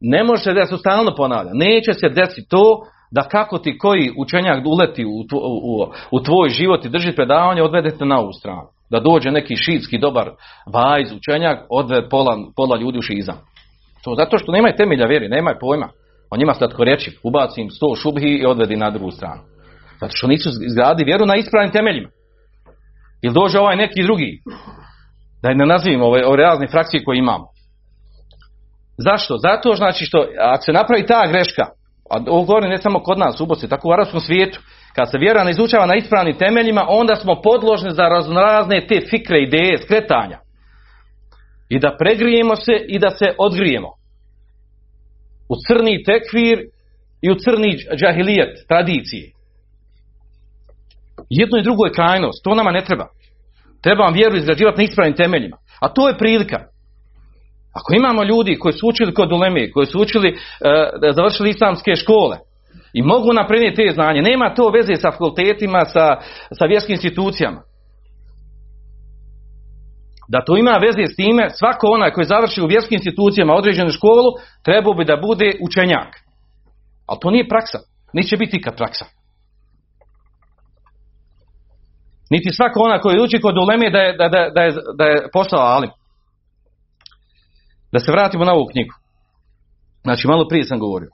ne može se se stalno ponavlja. Neće se desiti to da kako ti koji učenjak uleti u, u, u tvoj život i drži predavanje, odvedete na ovu stranu. Da dođe neki šitski dobar vajz učenjak, odvede pola, pola ljudi u šizam. To zato što nemaju temelja vjeri, nemaju pojma. O njima slatko reći, ubaci im sto šubhi i odvedi na drugu stranu. Zato što nisu izgradili vjeru na ispravnim temeljima. Ili dođe ovaj neki drugi, da ne nazivimo ove, ove razne frakcije koje imamo. Zašto? Zato znači što ako se napravi ta greška, a ovo govorim ne samo kod nas u Bosi, tako u arapskom svijetu, kad se vjera ne izučava na ispravnim temeljima, onda smo podložni za raznorazne te fikre, ideje, skretanja. I da pregrijemo se i da se odgrijemo. U crni tekfir i u crni džahilijet, tradicije. Jedno i drugo je krajnost, to nama ne treba. Treba vam vjeru izgrađivati na ispravnim temeljima. A to je prilika. Ako imamo ljudi koji su učili kod uleme, koji su učili, uh, završili islamske škole i mogu naprediti te znanje, nema to veze sa fakultetima, sa, sa vjerskim institucijama. Da to ima veze s time, svako onaj koji završi u vjerskim institucijama određenu školu, trebao bi da bude učenjak. Ali to nije praksa. Neće biti ikad praksa. Niti svako onaj koji uči kod uleme da je, da, da, da je, da je postao alim. Da se vratimo na ovu knjigu. Znači, malo prije sam govorio.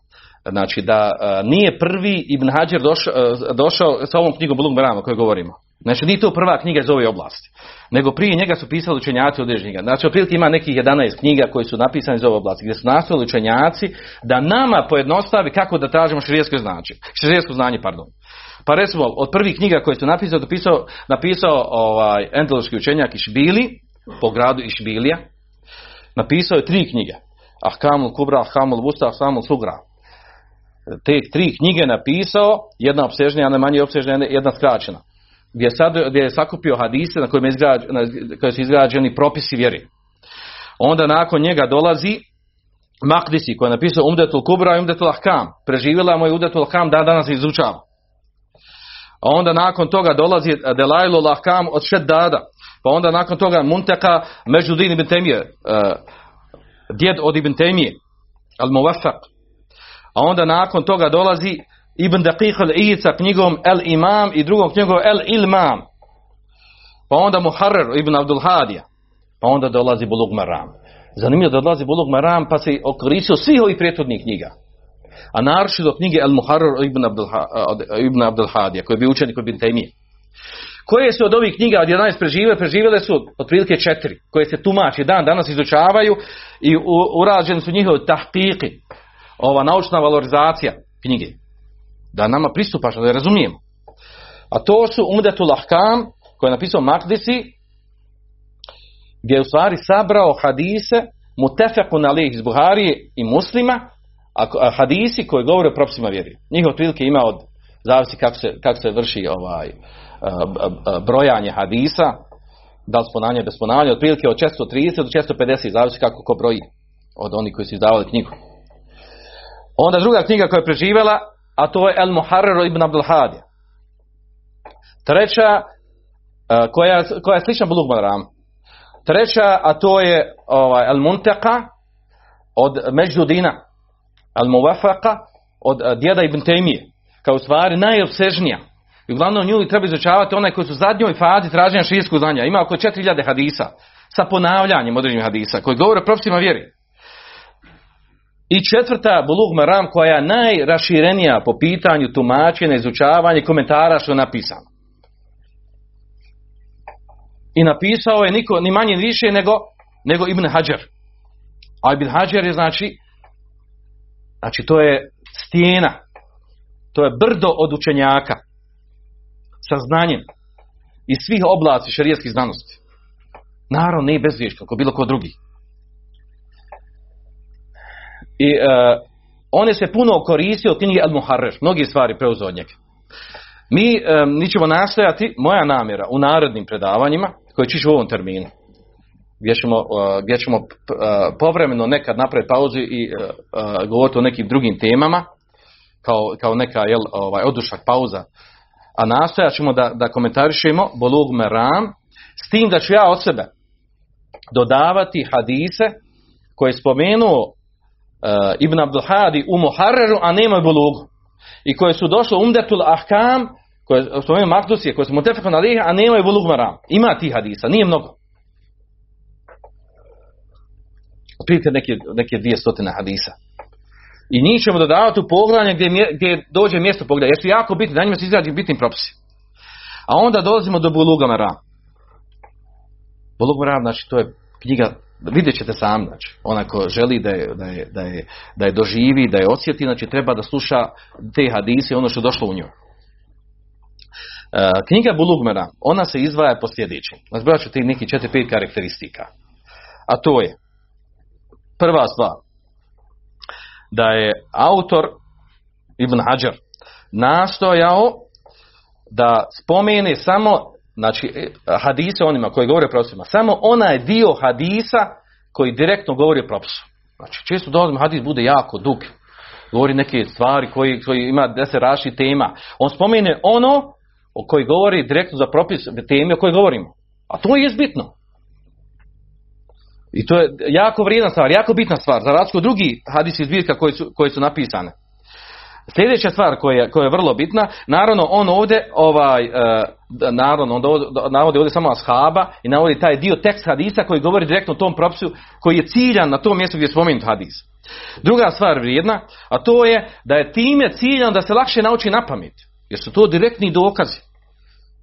Znači, da a, nije prvi Ibn Hajar došao, došao sa ovom knjigom Bulug Marama koju govorimo. Znači, nije to prva knjiga iz ove oblasti. Nego prije njega su pisali učenjaci određenih knjiga. Znači, otprilike ima nekih 11 knjiga koji su napisane iz ove oblasti, gdje su nastojali učenjaci da nama pojednostavi kako da tražimo širijesko znanje. Širijesko znanje, pardon. Pa recimo, od prvih knjiga koje su napisao, napisao, napisao ovaj, endološki učenjak Išbili, po gradu Išbilija, napisao je tri knjige. Ahkamul Kubra, Ahkamul Vusta, Ahkamul Sugra. Te tri knjige napisao, jedna obsežnija, jedna manje obsežnija, jedna skraćena. Gdje je, sad, gdje je sakupio hadise na kojima izgrađ, na koje su izgrađeni propisi vjeri. Onda nakon njega dolazi Makdisi koji je napisao Umdetul Kubra i Umdetul Ahkam. Preživjela mu je Umdetul Ahkam da danas izučava. A onda nakon toga dolazi Delailu Lahkam od Šeddada. Pa onda nakon toga Munteka Međudin ibn Temije, uh, djed od ibn Temije, al Muvafaq. A onda nakon toga dolazi Ibn Daqiq al sa knjigom El Imam i drugom knjigom El Ilmam. Pa onda Muharrer ibn Abdul Hadija. Pa onda dolazi Bulug Maram. Zanimljivo da dolazi Bulug Maram pa se okoristio svih ovih prethodnih knjiga. A naročito knjige El Muharrer ibn Abdul, ibn Abdul Hadija, koji je bio učenik ibn Temije. Koje su od ovih knjiga od 11 preživjele? Preživjele su otprilike četiri, koje se tumači dan danas izučavaju i urađeni su njihove tahqiqi, ova naučna valorizacija knjige. Da nama pristupaš, da je razumijemo. A to su Umdetul Ahkam, koje je napisao Makdisi, gdje je u stvari sabrao hadise mutefekun alih iz Buharije i muslima, a hadisi koji govore o propisima vjeri. Njih otprilike ima od zavisi kako se, kako se vrši ovaj b- brojanje hadisa, da li s ponavljanja bez ponavljanja, otprilike od 430 do 450, zavisi kako ko broji od onih koji su izdavali knjigu. Onda druga knjiga koja je preživjela, a to je El Muharrar ibn Abdul Hadi. Treća, uh, koja, koja je slična Bulug. Treća, a to je ovaj, El Muntaka od Međudina. El Muwafaqa od uh, djeda Ibn Taymije. Kao stvari najopsežnija. I uglavnom nju treba izučavati onaj koji su u zadnjoj fazi traženja širijskog znanja. Ima oko 4000 hadisa sa ponavljanjem određenih hadisa koji govore o propisima vjeri. I četvrta Bulug Maram koja je najraširenija po pitanju tumačenja, izučavanja i komentara što je napisano. I napisao je niko, ni manje ni više nego, nego Ibn Hajar. A Ibn Hajar je znači, znači to je stijena, to je brdo od učenjaka sa znanjem iz svih oblasti šarijeskih znanosti. Naravno, nije bezvješt, kao bilo ko drugi. I uh, on je se puno koristio knjige Al Muharrer, mnogi stvari preuzeo od njega. Mi, um, mi ćemo nastojati, moja namjera u narodnim predavanjima, koje ćeš u ovom terminu, gdje ćemo, uh, gdje ćemo povremeno nekad napraviti pauzu i govoriti o nekim drugim temama, kao, kao neka jel, ovaj, odušak pauza, a nastojat ćemo da, da komentarišemo Bolug Meram, s tim da ću ja od sebe dodavati hadise koje je spomenuo Ibn Abdul Hadi u Muharreru, a nema Bulugu. I koje su došle Umdetul Ahkam, koje spomenuo Makdusije, koje su Mutefekon Aliha, a nema u Bulug Maram. Ima ti hadisa, nije mnogo. Otprilike neke, neke dvije stotine hadisa. I njih ćemo dodavati u poglavlje gdje, gdje dođe mjesto poglavlja. Jer su jako bitni, na njima se izrađuju bitni propisi. A onda dolazimo do Buluga Maram. Bulug Maram, znači to je knjiga, vidjet ćete sam, znači, onaj ko želi da je, da je, da je, da je doživi, da je osjeti, znači treba da sluša te hadise ono što je došlo u njoj. E, knjiga Bulugmera, ona se izdvaja po sljedećem. Nazbrat ću ti neki 4-5 karakteristika. A to je, prva stvar, da je autor Ibn Hajar nastojao da spomene samo znači e, hadise onima koji govore o propisima, samo onaj dio hadisa koji direktno govori o propisu. Znači često dolazimo hadis bude jako dug, govori neke stvari koji, koji ima deset različitih tema. On spomene ono o koji govori direktno za propis teme o kojoj govorimo. A to je bitno. I to je jako vrijedna stvar, jako bitna stvar, za razliku od drugih hadisi zbirka koji su, koji su napisane. Sljedeća stvar koja, koja je vrlo bitna, naravno on ovdje, ovaj, e, naravno, on navodi ovdje samo ashaba i navodi taj dio tekst hadisa koji govori direktno o tom propisu koji je ciljan na tom mjestu gdje je spomenut hadis. Druga stvar vrijedna, a to je da je time ciljan da se lakše nauči na pamet, jer su to direktni dokazi.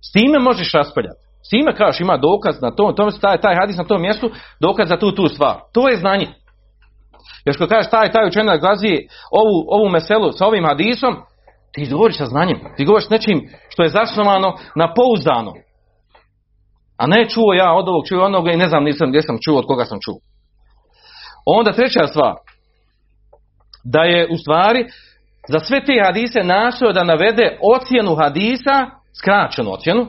S time možeš raspravljati. S time kažeš ima dokaz na tom, tome se taj, taj hadis na tom mjestu, dokaz za tu tu stvar. To je znanje. Jer što kažeš taj, taj učenjak gazi ovu, ovu meselu sa ovim hadisom, ti govoriš sa znanjem. Ti govoriš nečim što je zasnovano na pouzdano. A ne čuo ja od ovog, čuo onoga i ne znam nisam gdje sam čuo, od koga sam čuo. Onda treća stvar, da je u stvari za sve te hadise nastojao da navede ocjenu hadisa, skraćenu ocjenu,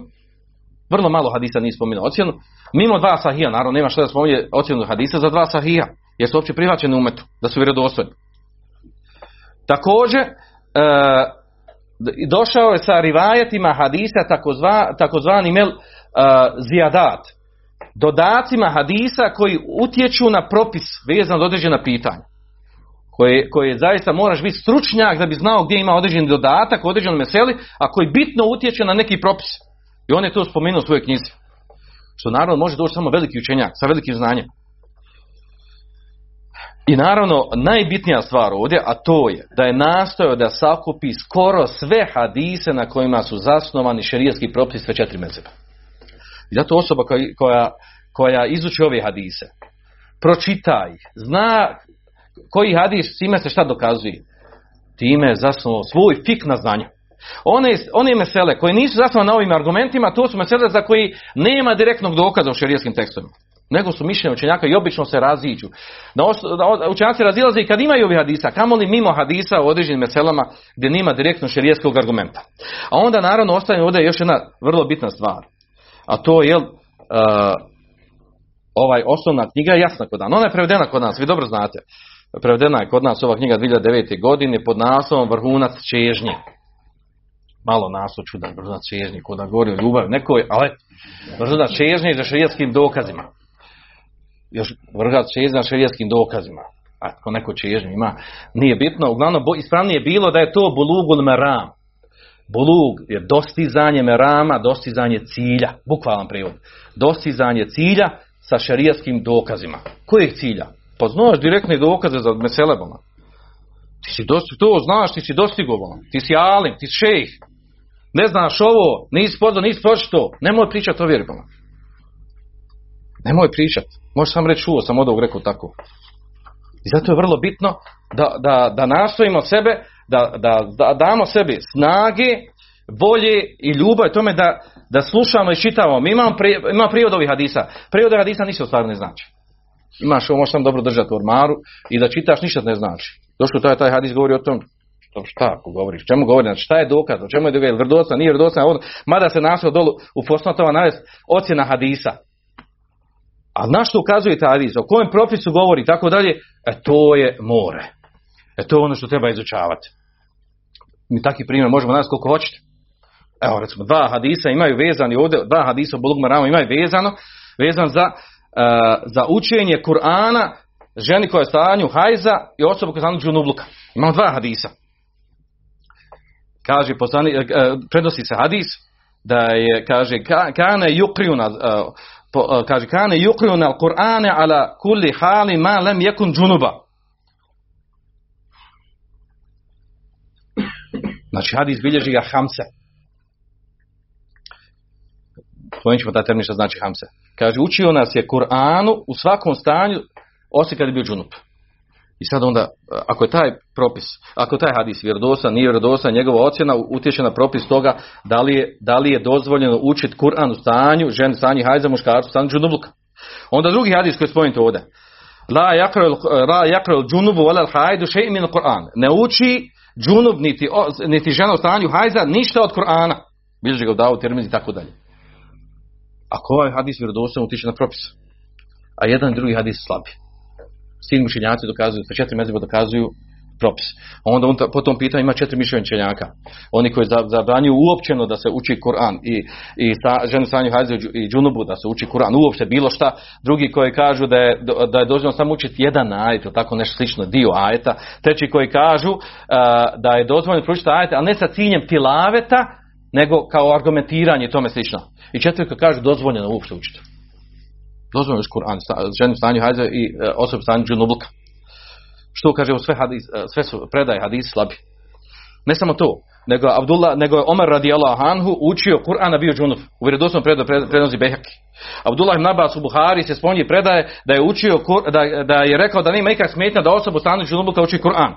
vrlo malo hadisa nije spomenuo ocjenu, mimo dva sahija, naravno nema što da spominje ocjenu hadisa za dva sahija, jer su uopće prihvaćeni umetu, da su vjerodostojni. Također, e, došao je sa rivajetima hadisa takozva, takozvani mel e, zijadat, dodacima hadisa koji utječu na propis vezan za određena pitanja. Koje, koje zaista moraš biti stručnjak da bi znao gdje ima određeni dodatak u određenom meseli, a koji bitno utječe na neki propis. I on je to spomenuo u svojoj knjizi. Što naravno može doći samo veliki učenjak sa velikim znanjem. I naravno, najbitnija stvar ovdje, a to je da je nastojao da sakupi skoro sve hadise na kojima su zasnovani šerijski propisi sve četiri mezeba. I zato osoba koja, koja, izuči ove hadise, pročita ih, zna koji hadis, time se šta dokazuje. Time je zasnovao svoj fik na. One, one mesele koje nisu zasnovane na ovim argumentima, to su mesele za koji nema direktnog dokaza u šerijskim tekstovima. Nego su mišljenja učenjaka i obično se raziđu. Da, da učenjaci razilaze i kad imaju ovi hadisa, kamoli mimo hadisa u određenim meselama gdje nima direktno šerijeskog argumenta. A onda naravno ostaje ovdje još jedna vrlo bitna stvar. A to je uh, ovaj osnovna knjiga je jasna kod nas. Ona je prevedena kod nas, vi dobro znate. Prevedena je kod nas ova knjiga 2009. godine pod naslovom Vrhunac čežnje. Malo naslov čudan, vrhunac čežnje, kod da govori o ljubavi nekoj, ali vrhunac čežnje za šerijskim dokazima. Još vrhunac čežnje za šerijskim dokazima. Ako neko čežnje ima, nije bitno. Uglavnom, ispravnije je bilo da je to bulugul meram. Bulug je dostizanje merama, dostizanje cilja. Bukvalan prijevod. Dostizanje cilja sa šerijskim dokazima. Kojeg cilja? Pa znaš direktne dokaze za meselebama. Ti si dosti, to znaš, ti si dostigovo. Ti si alim, ti si šejh. Ne znaš ovo, nisi poznao, nisi pročito. Nemoj pričati o vjerbama. Nemoj pričati. Možeš sam reći čuo, sam od ovog rekao tako. I zato je vrlo bitno da, da, da nastojimo sebe, da, da, da damo sebi snage, volje i ljubav tome da, da slušamo i čitamo. Mi imamo, pri, imamo prijevod ovih hadisa. Prijevod hadisa ništa stvarno ne znači. Imaš ovo, možeš sam dobro držati u ormaru i da čitaš ništa ne znači. Došlo taj, taj hadis govori o tom to šta ako govoriš, čemu govori, znači šta je dokaz, o čemu je dokaz, vrdosa, nije vrdosa, mada se naslov dolu u posnotova navest ocjena hadisa. A na što ukazuje taj hadis, o kojem propisu govori, tako dalje, e to je more. E to je ono što treba izučavati. Mi taki primjer možemo nas koliko hoćete. Evo recimo, dva hadisa imaju vezani ovdje, dva hadisa u Bulug Marama imaju vezano, vezan za, uh, za učenje Kur'ana ženi koja je stanju hajza i osobu koja je stanju. Imamo dva hadisa. Kaže, poslani, uh, prenosi se hadis da je, kaže, kane yukriuna, uh, po, kaže, kane yukriuna al-Kur'ane ala kulli hali ma lem jekun džunuba. Znači, hadis bilježi ga Hamse. Spomenut ćemo termin što znači Hamse. Kaže, učio nas je Kur'anu u svakom stanju, osim kad je bio džunup. I sad onda, ako je taj propis, ako je taj hadis vjerodosan, nije vjerodosan, njegova ocjena utječe na propis toga da li je, da li je dozvoljeno učiti Kur'an u stanju, žen stanju hajza, muškarcu stanju džunubluka. Onda drugi hadis koji je ovdje. La yakrul džunubu wala hajdu še'i min Kur'an. Ne uči džunub niti, niti žena u stanju hajza ništa od Kur'ana. Bilježi ga u termin i tako dalje. Ako ovaj hadis vjerodostojno utiče na propis, a jedan drugi hadis slabi. Svi mišljenjaci dokazuju, sa četiri mezheba dokazuju propis. Onda on po tom pitanju ima četiri mišljenja učenjaka. Oni koji zabranjuju uopćeno da se uči Kur'an i, i sa, ženu hajze i džunubu da se uči Kur'an, uopšte bilo šta. Drugi koji kažu da je, da je dozvoljeno samo učiti jedan ajet ili tako nešto slično, dio ajeta. Treći koji kažu uh, da je dozvoljeno proučiti ajete, ali ne sa ciljem tilaveta, nego kao argumentiranje i tome slično. I četvrti koji kažu dozvoljeno uopšte učiti. Dozvoljeno je Kur'an, ženu stanju hajze i uh, osobu stanju džunubluka. Što kaže u sve, hadis, sve su predaje hadis slabi. Ne samo to, nego, Abdullah, nego je Omer radijallahu anhu učio Kur'ana bio džunub. U pred, prenosi Behaki. Abdullah ibn Abbas u Buhari se spominje predaje da je učio da, da je rekao da nema ikak smetnja da osobu stanu džunubu kao uči Kur'an.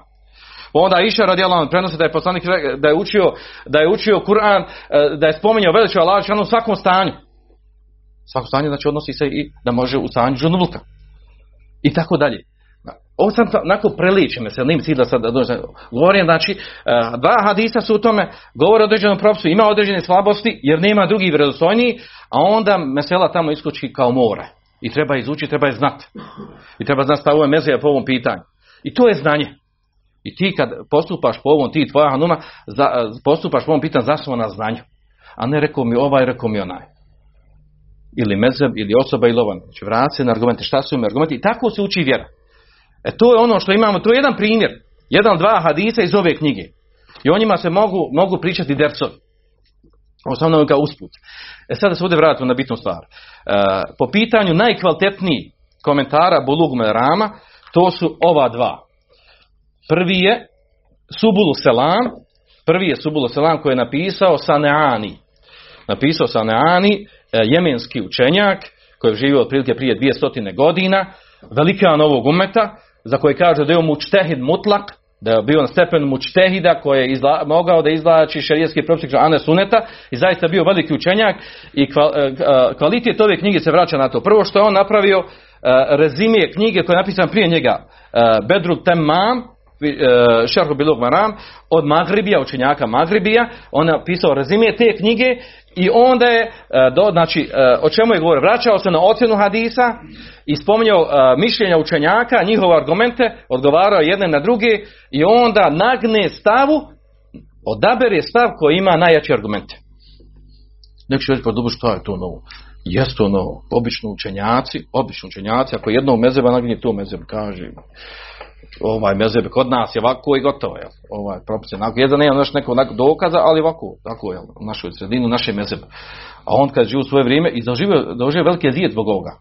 Onda Iša radijallahu anhu prenosi da je poslanik da je učio da je učio Kur'an da je spominjao veliču Allah u svakom stanju. Svako stanje znači odnosi se i da može u stanju džunubluka. I tako dalje. Ovo sam onako preličim, se nim cilj da sad govorim, znači, dva hadisa su u tome, govore o određenom propisu, ima određene slabosti, jer nema drugi vjerodostojniji, a onda mesela tamo iskoči kao more. I treba izučiti, treba je znati. I treba znati stavove mezija po ovom pitanju. I to je znanje. I ti kad postupaš po ovom, ti tvoja hanuma, za, postupaš po ovom pitanju zasnovano na znanju. A ne rekao mi ovaj, rekao mi onaj. Ili mezeb, ili osoba, ili ovan. Znači, vrati se na argumente, šta su im argumenti. I tako se uči vjera. E to je ono što imamo, to je jedan primjer, jedan dva hadisa iz ove knjige. I o njima se mogu, mogu pričati dercovi. Samo ga usput. E sada se ovdje vratimo na bitnu stvar. E, po pitanju najkvalitetnijih komentara Bulug Rama, to su ova dva. Prvi je Subulu Selam, prvi je Subulu Selam koji je napisao Saneani. Napisao Saneani, jemenski učenjak, koji je živio otprilike prije 200 godina, velikan ovog umeta, za koje kaže da je mučtehid mutlak, da je bio na stepenu mučtehida koji je izla, mogao da izlači šerijetski propis Ane Suneta i zaista bio veliki učenjak i kval, e, kvalitet ove knjige se vraća na to. Prvo što je on napravio rezimije knjige koje je napisan prije njega Bedru Temam Šerhu Bilog Maram od Magribija, učenjaka Magribija, on je pisao rezimije te knjige i onda je, do, znači, o čemu je govorio? Vraćao se na ocjenu hadisa i spominjao mišljenja učenjaka, njihove argumente, odgovarao jedne na druge i onda nagne stavu, odabere stav koji ima najjači argumente. Neki će reći, pa dobro, što je to novo? Jest to novo. Obično učenjaci, obično učenjaci, ako jednog mezeba nagnje to mezeb, kaže, ovaj mezeb kod nas je ovako i gotovo je. Ovaj propis onako. Jedan nema još nekog dokaza, ali ovako, tako je u našoj sredinu, naše mezebe. A on kad živi u svoje vrijeme i doživio, doživio veliki zijed zbog ovoga.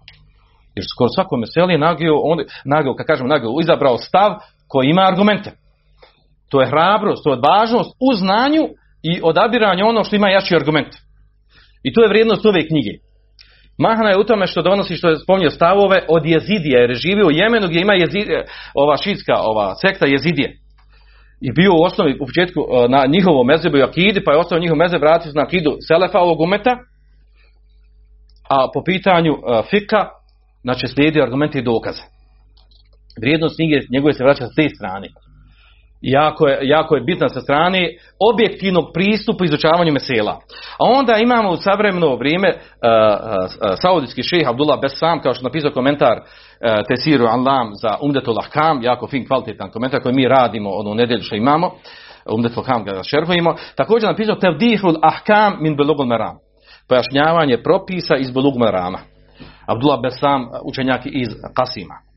Jer skoro svako meseli nagio, on, nagio, kad kažem nagio, izabrao stav koji ima argumente. To je hrabrost, to je odvažnost u znanju i odabiranju ono što ima jači argument. I to je vrijednost ove knjige. Mahana je u tome što donosi što je spominjao stavove od jezidija, jer je živio u Jemenu gdje ima jezid, ova šitska ova sekta jezidije. I bio u osnovi u početku na njihovom mezebu i akidi, pa je ostao njihov mezeb vratio na akidu Selefa ovog umeta, a po pitanju uh, fika, znači slijedi argumente i dokaze. Vrijednost knjige njegove se vraća s te strane. Jako je, jako je bitna sa strane objektivnog pristupa izučavanju mesela. A onda imamo u savremeno vrijeme uh, uh, saudijski šejh Abdullah Besam, kao što napisao komentar uh, Tesiru Anlam za Umdetul Ahkam, jako fin kvalitetan komentar koji mi radimo onu nedjelju što imamo, Umdetul Ahkam ga šerhujemo, također napisao Tevdihul Ahkam min Belugul Meram, pojašnjavanje propisa iz Belugul Merama. Abdullah Besam, učenjak iz Kasima.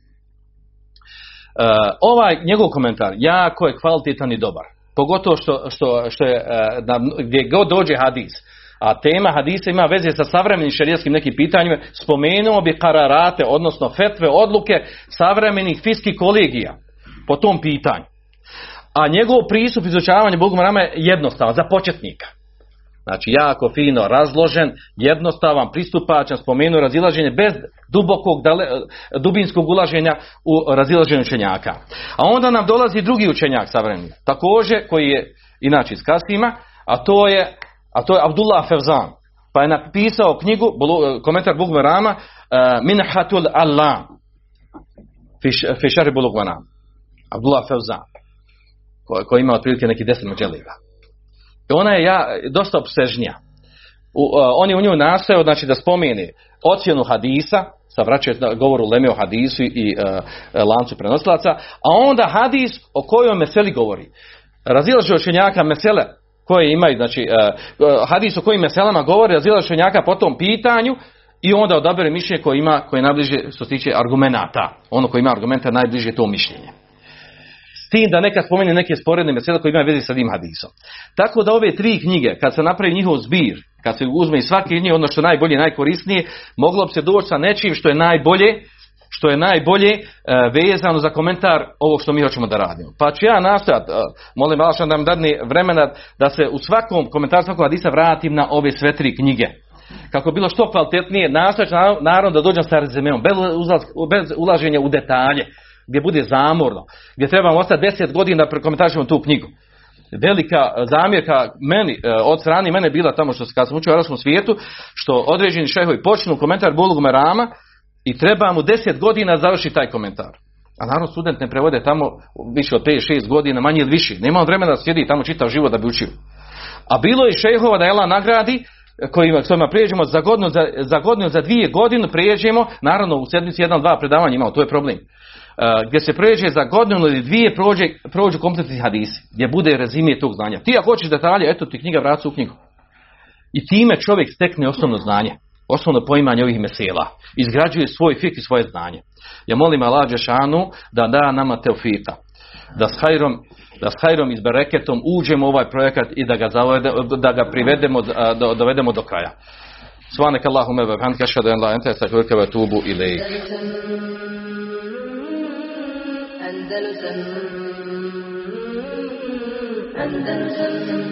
Uh, ovaj njegov komentar jako je kvalitetan i dobar. Pogotovo što, što, što je uh, da, gdje god dođe hadis. A tema hadisa ima veze sa savremenim šerijskim nekim pitanjima. Spomenuo bi kararate, odnosno fetve, odluke savremenih fiskih kolegija po tom pitanju. A njegov pristup izučavanja Bogu Marama je jednostavan, za početnika. Znači jako fino razložen, jednostavan, pristupačan, spomenuo razilaženje bez dubokog, dale, dubinskog ulaženja u razilaženje učenjaka. A onda nam dolazi drugi učenjak savremeni, također koji je inače iz Kasima, a to je, a to je Abdullah Fevzan. Pa je napisao knjigu, komentar Bugmerama, uh, Minhatul Allah, Fišari Bulugvanam. Abdullah Fevzan, koji, koji ima otprilike neki deset međeliva. Ona je ja, dosta obsežnija. U, uh, on je u nju nastojao znači, da spomeni ocjenu hadisa, sa vraćaju govoru Leme o hadisu i uh, lancu prenosilaca, a onda hadis o kojoj meseli govori. Razilaže učenjaka mesele koje imaju, znači uh, hadis o kojim meselama govori, razilaže učenjaka po tom pitanju i onda odabere mišljenje koje ima, koje je najbliže što se tiče argumenata. Ono koji ima argumenta najbliže to mišljenje tim da neka spomene neke sporedne mesele koje imaju veze sa tim hadisom. Tako da ove tri knjige, kad se napravi njihov zbir, kad se uzme i svaki njih ono što je najbolje, najkorisnije, moglo bi se doći sa nečim što je najbolje, što je najbolje e, vezano za komentar ovog što mi hoćemo da radimo. Pa ću ja nastojati, e, molim vas da nam dadne vremena da se u svakom komentaru svakog hadisa vratim na ove sve tri knjige. Kako bilo što kvalitetnije, nastojati naravno da dođem sa rezimeom, bez ulaženja u detalje gdje bude zamorno, gdje trebamo ostati deset godina da prekomentarišemo tu knjigu. Velika zamjerka meni, e, od strane mene bila tamo što kad sam učio u arabskom svijetu, što određeni šehovi počnu komentar Bulug Merama i treba mu deset godina završi taj komentar. A naravno student ne prevode tamo više od 5-6 godina, manje ili više. Nema on vremena da sjedi tamo čitav život da bi učio. A bilo je šehova da Ela nagradi, kojima, kojima prijeđemo za godinu, za, za godinu, za dvije godine prijeđemo, naravno u sedmici jedan, dva predavanja imao, to je problem. Uh, gdje se pređe za godinu ili dvije prođe, prođu kompletni hadisi, gdje bude rezimije tog znanja. Ti ako hoćeš detalje, eto ti knjiga vraca u knjigu. I time čovjek stekne osnovno znanje, osnovno poimanje ovih mesela. Izgrađuje svoj fik i svoje znanje. Ja molim Allah Đešanu da da nama teofita. Da s hajrom, da s hajrom i s bereketom uđemo u ovaj projekat i da ga, da ga privedemo, da, dovedemo do kraja. Svanek an la ilaha illa anta astaghfiruka wa أندلسن أندلسن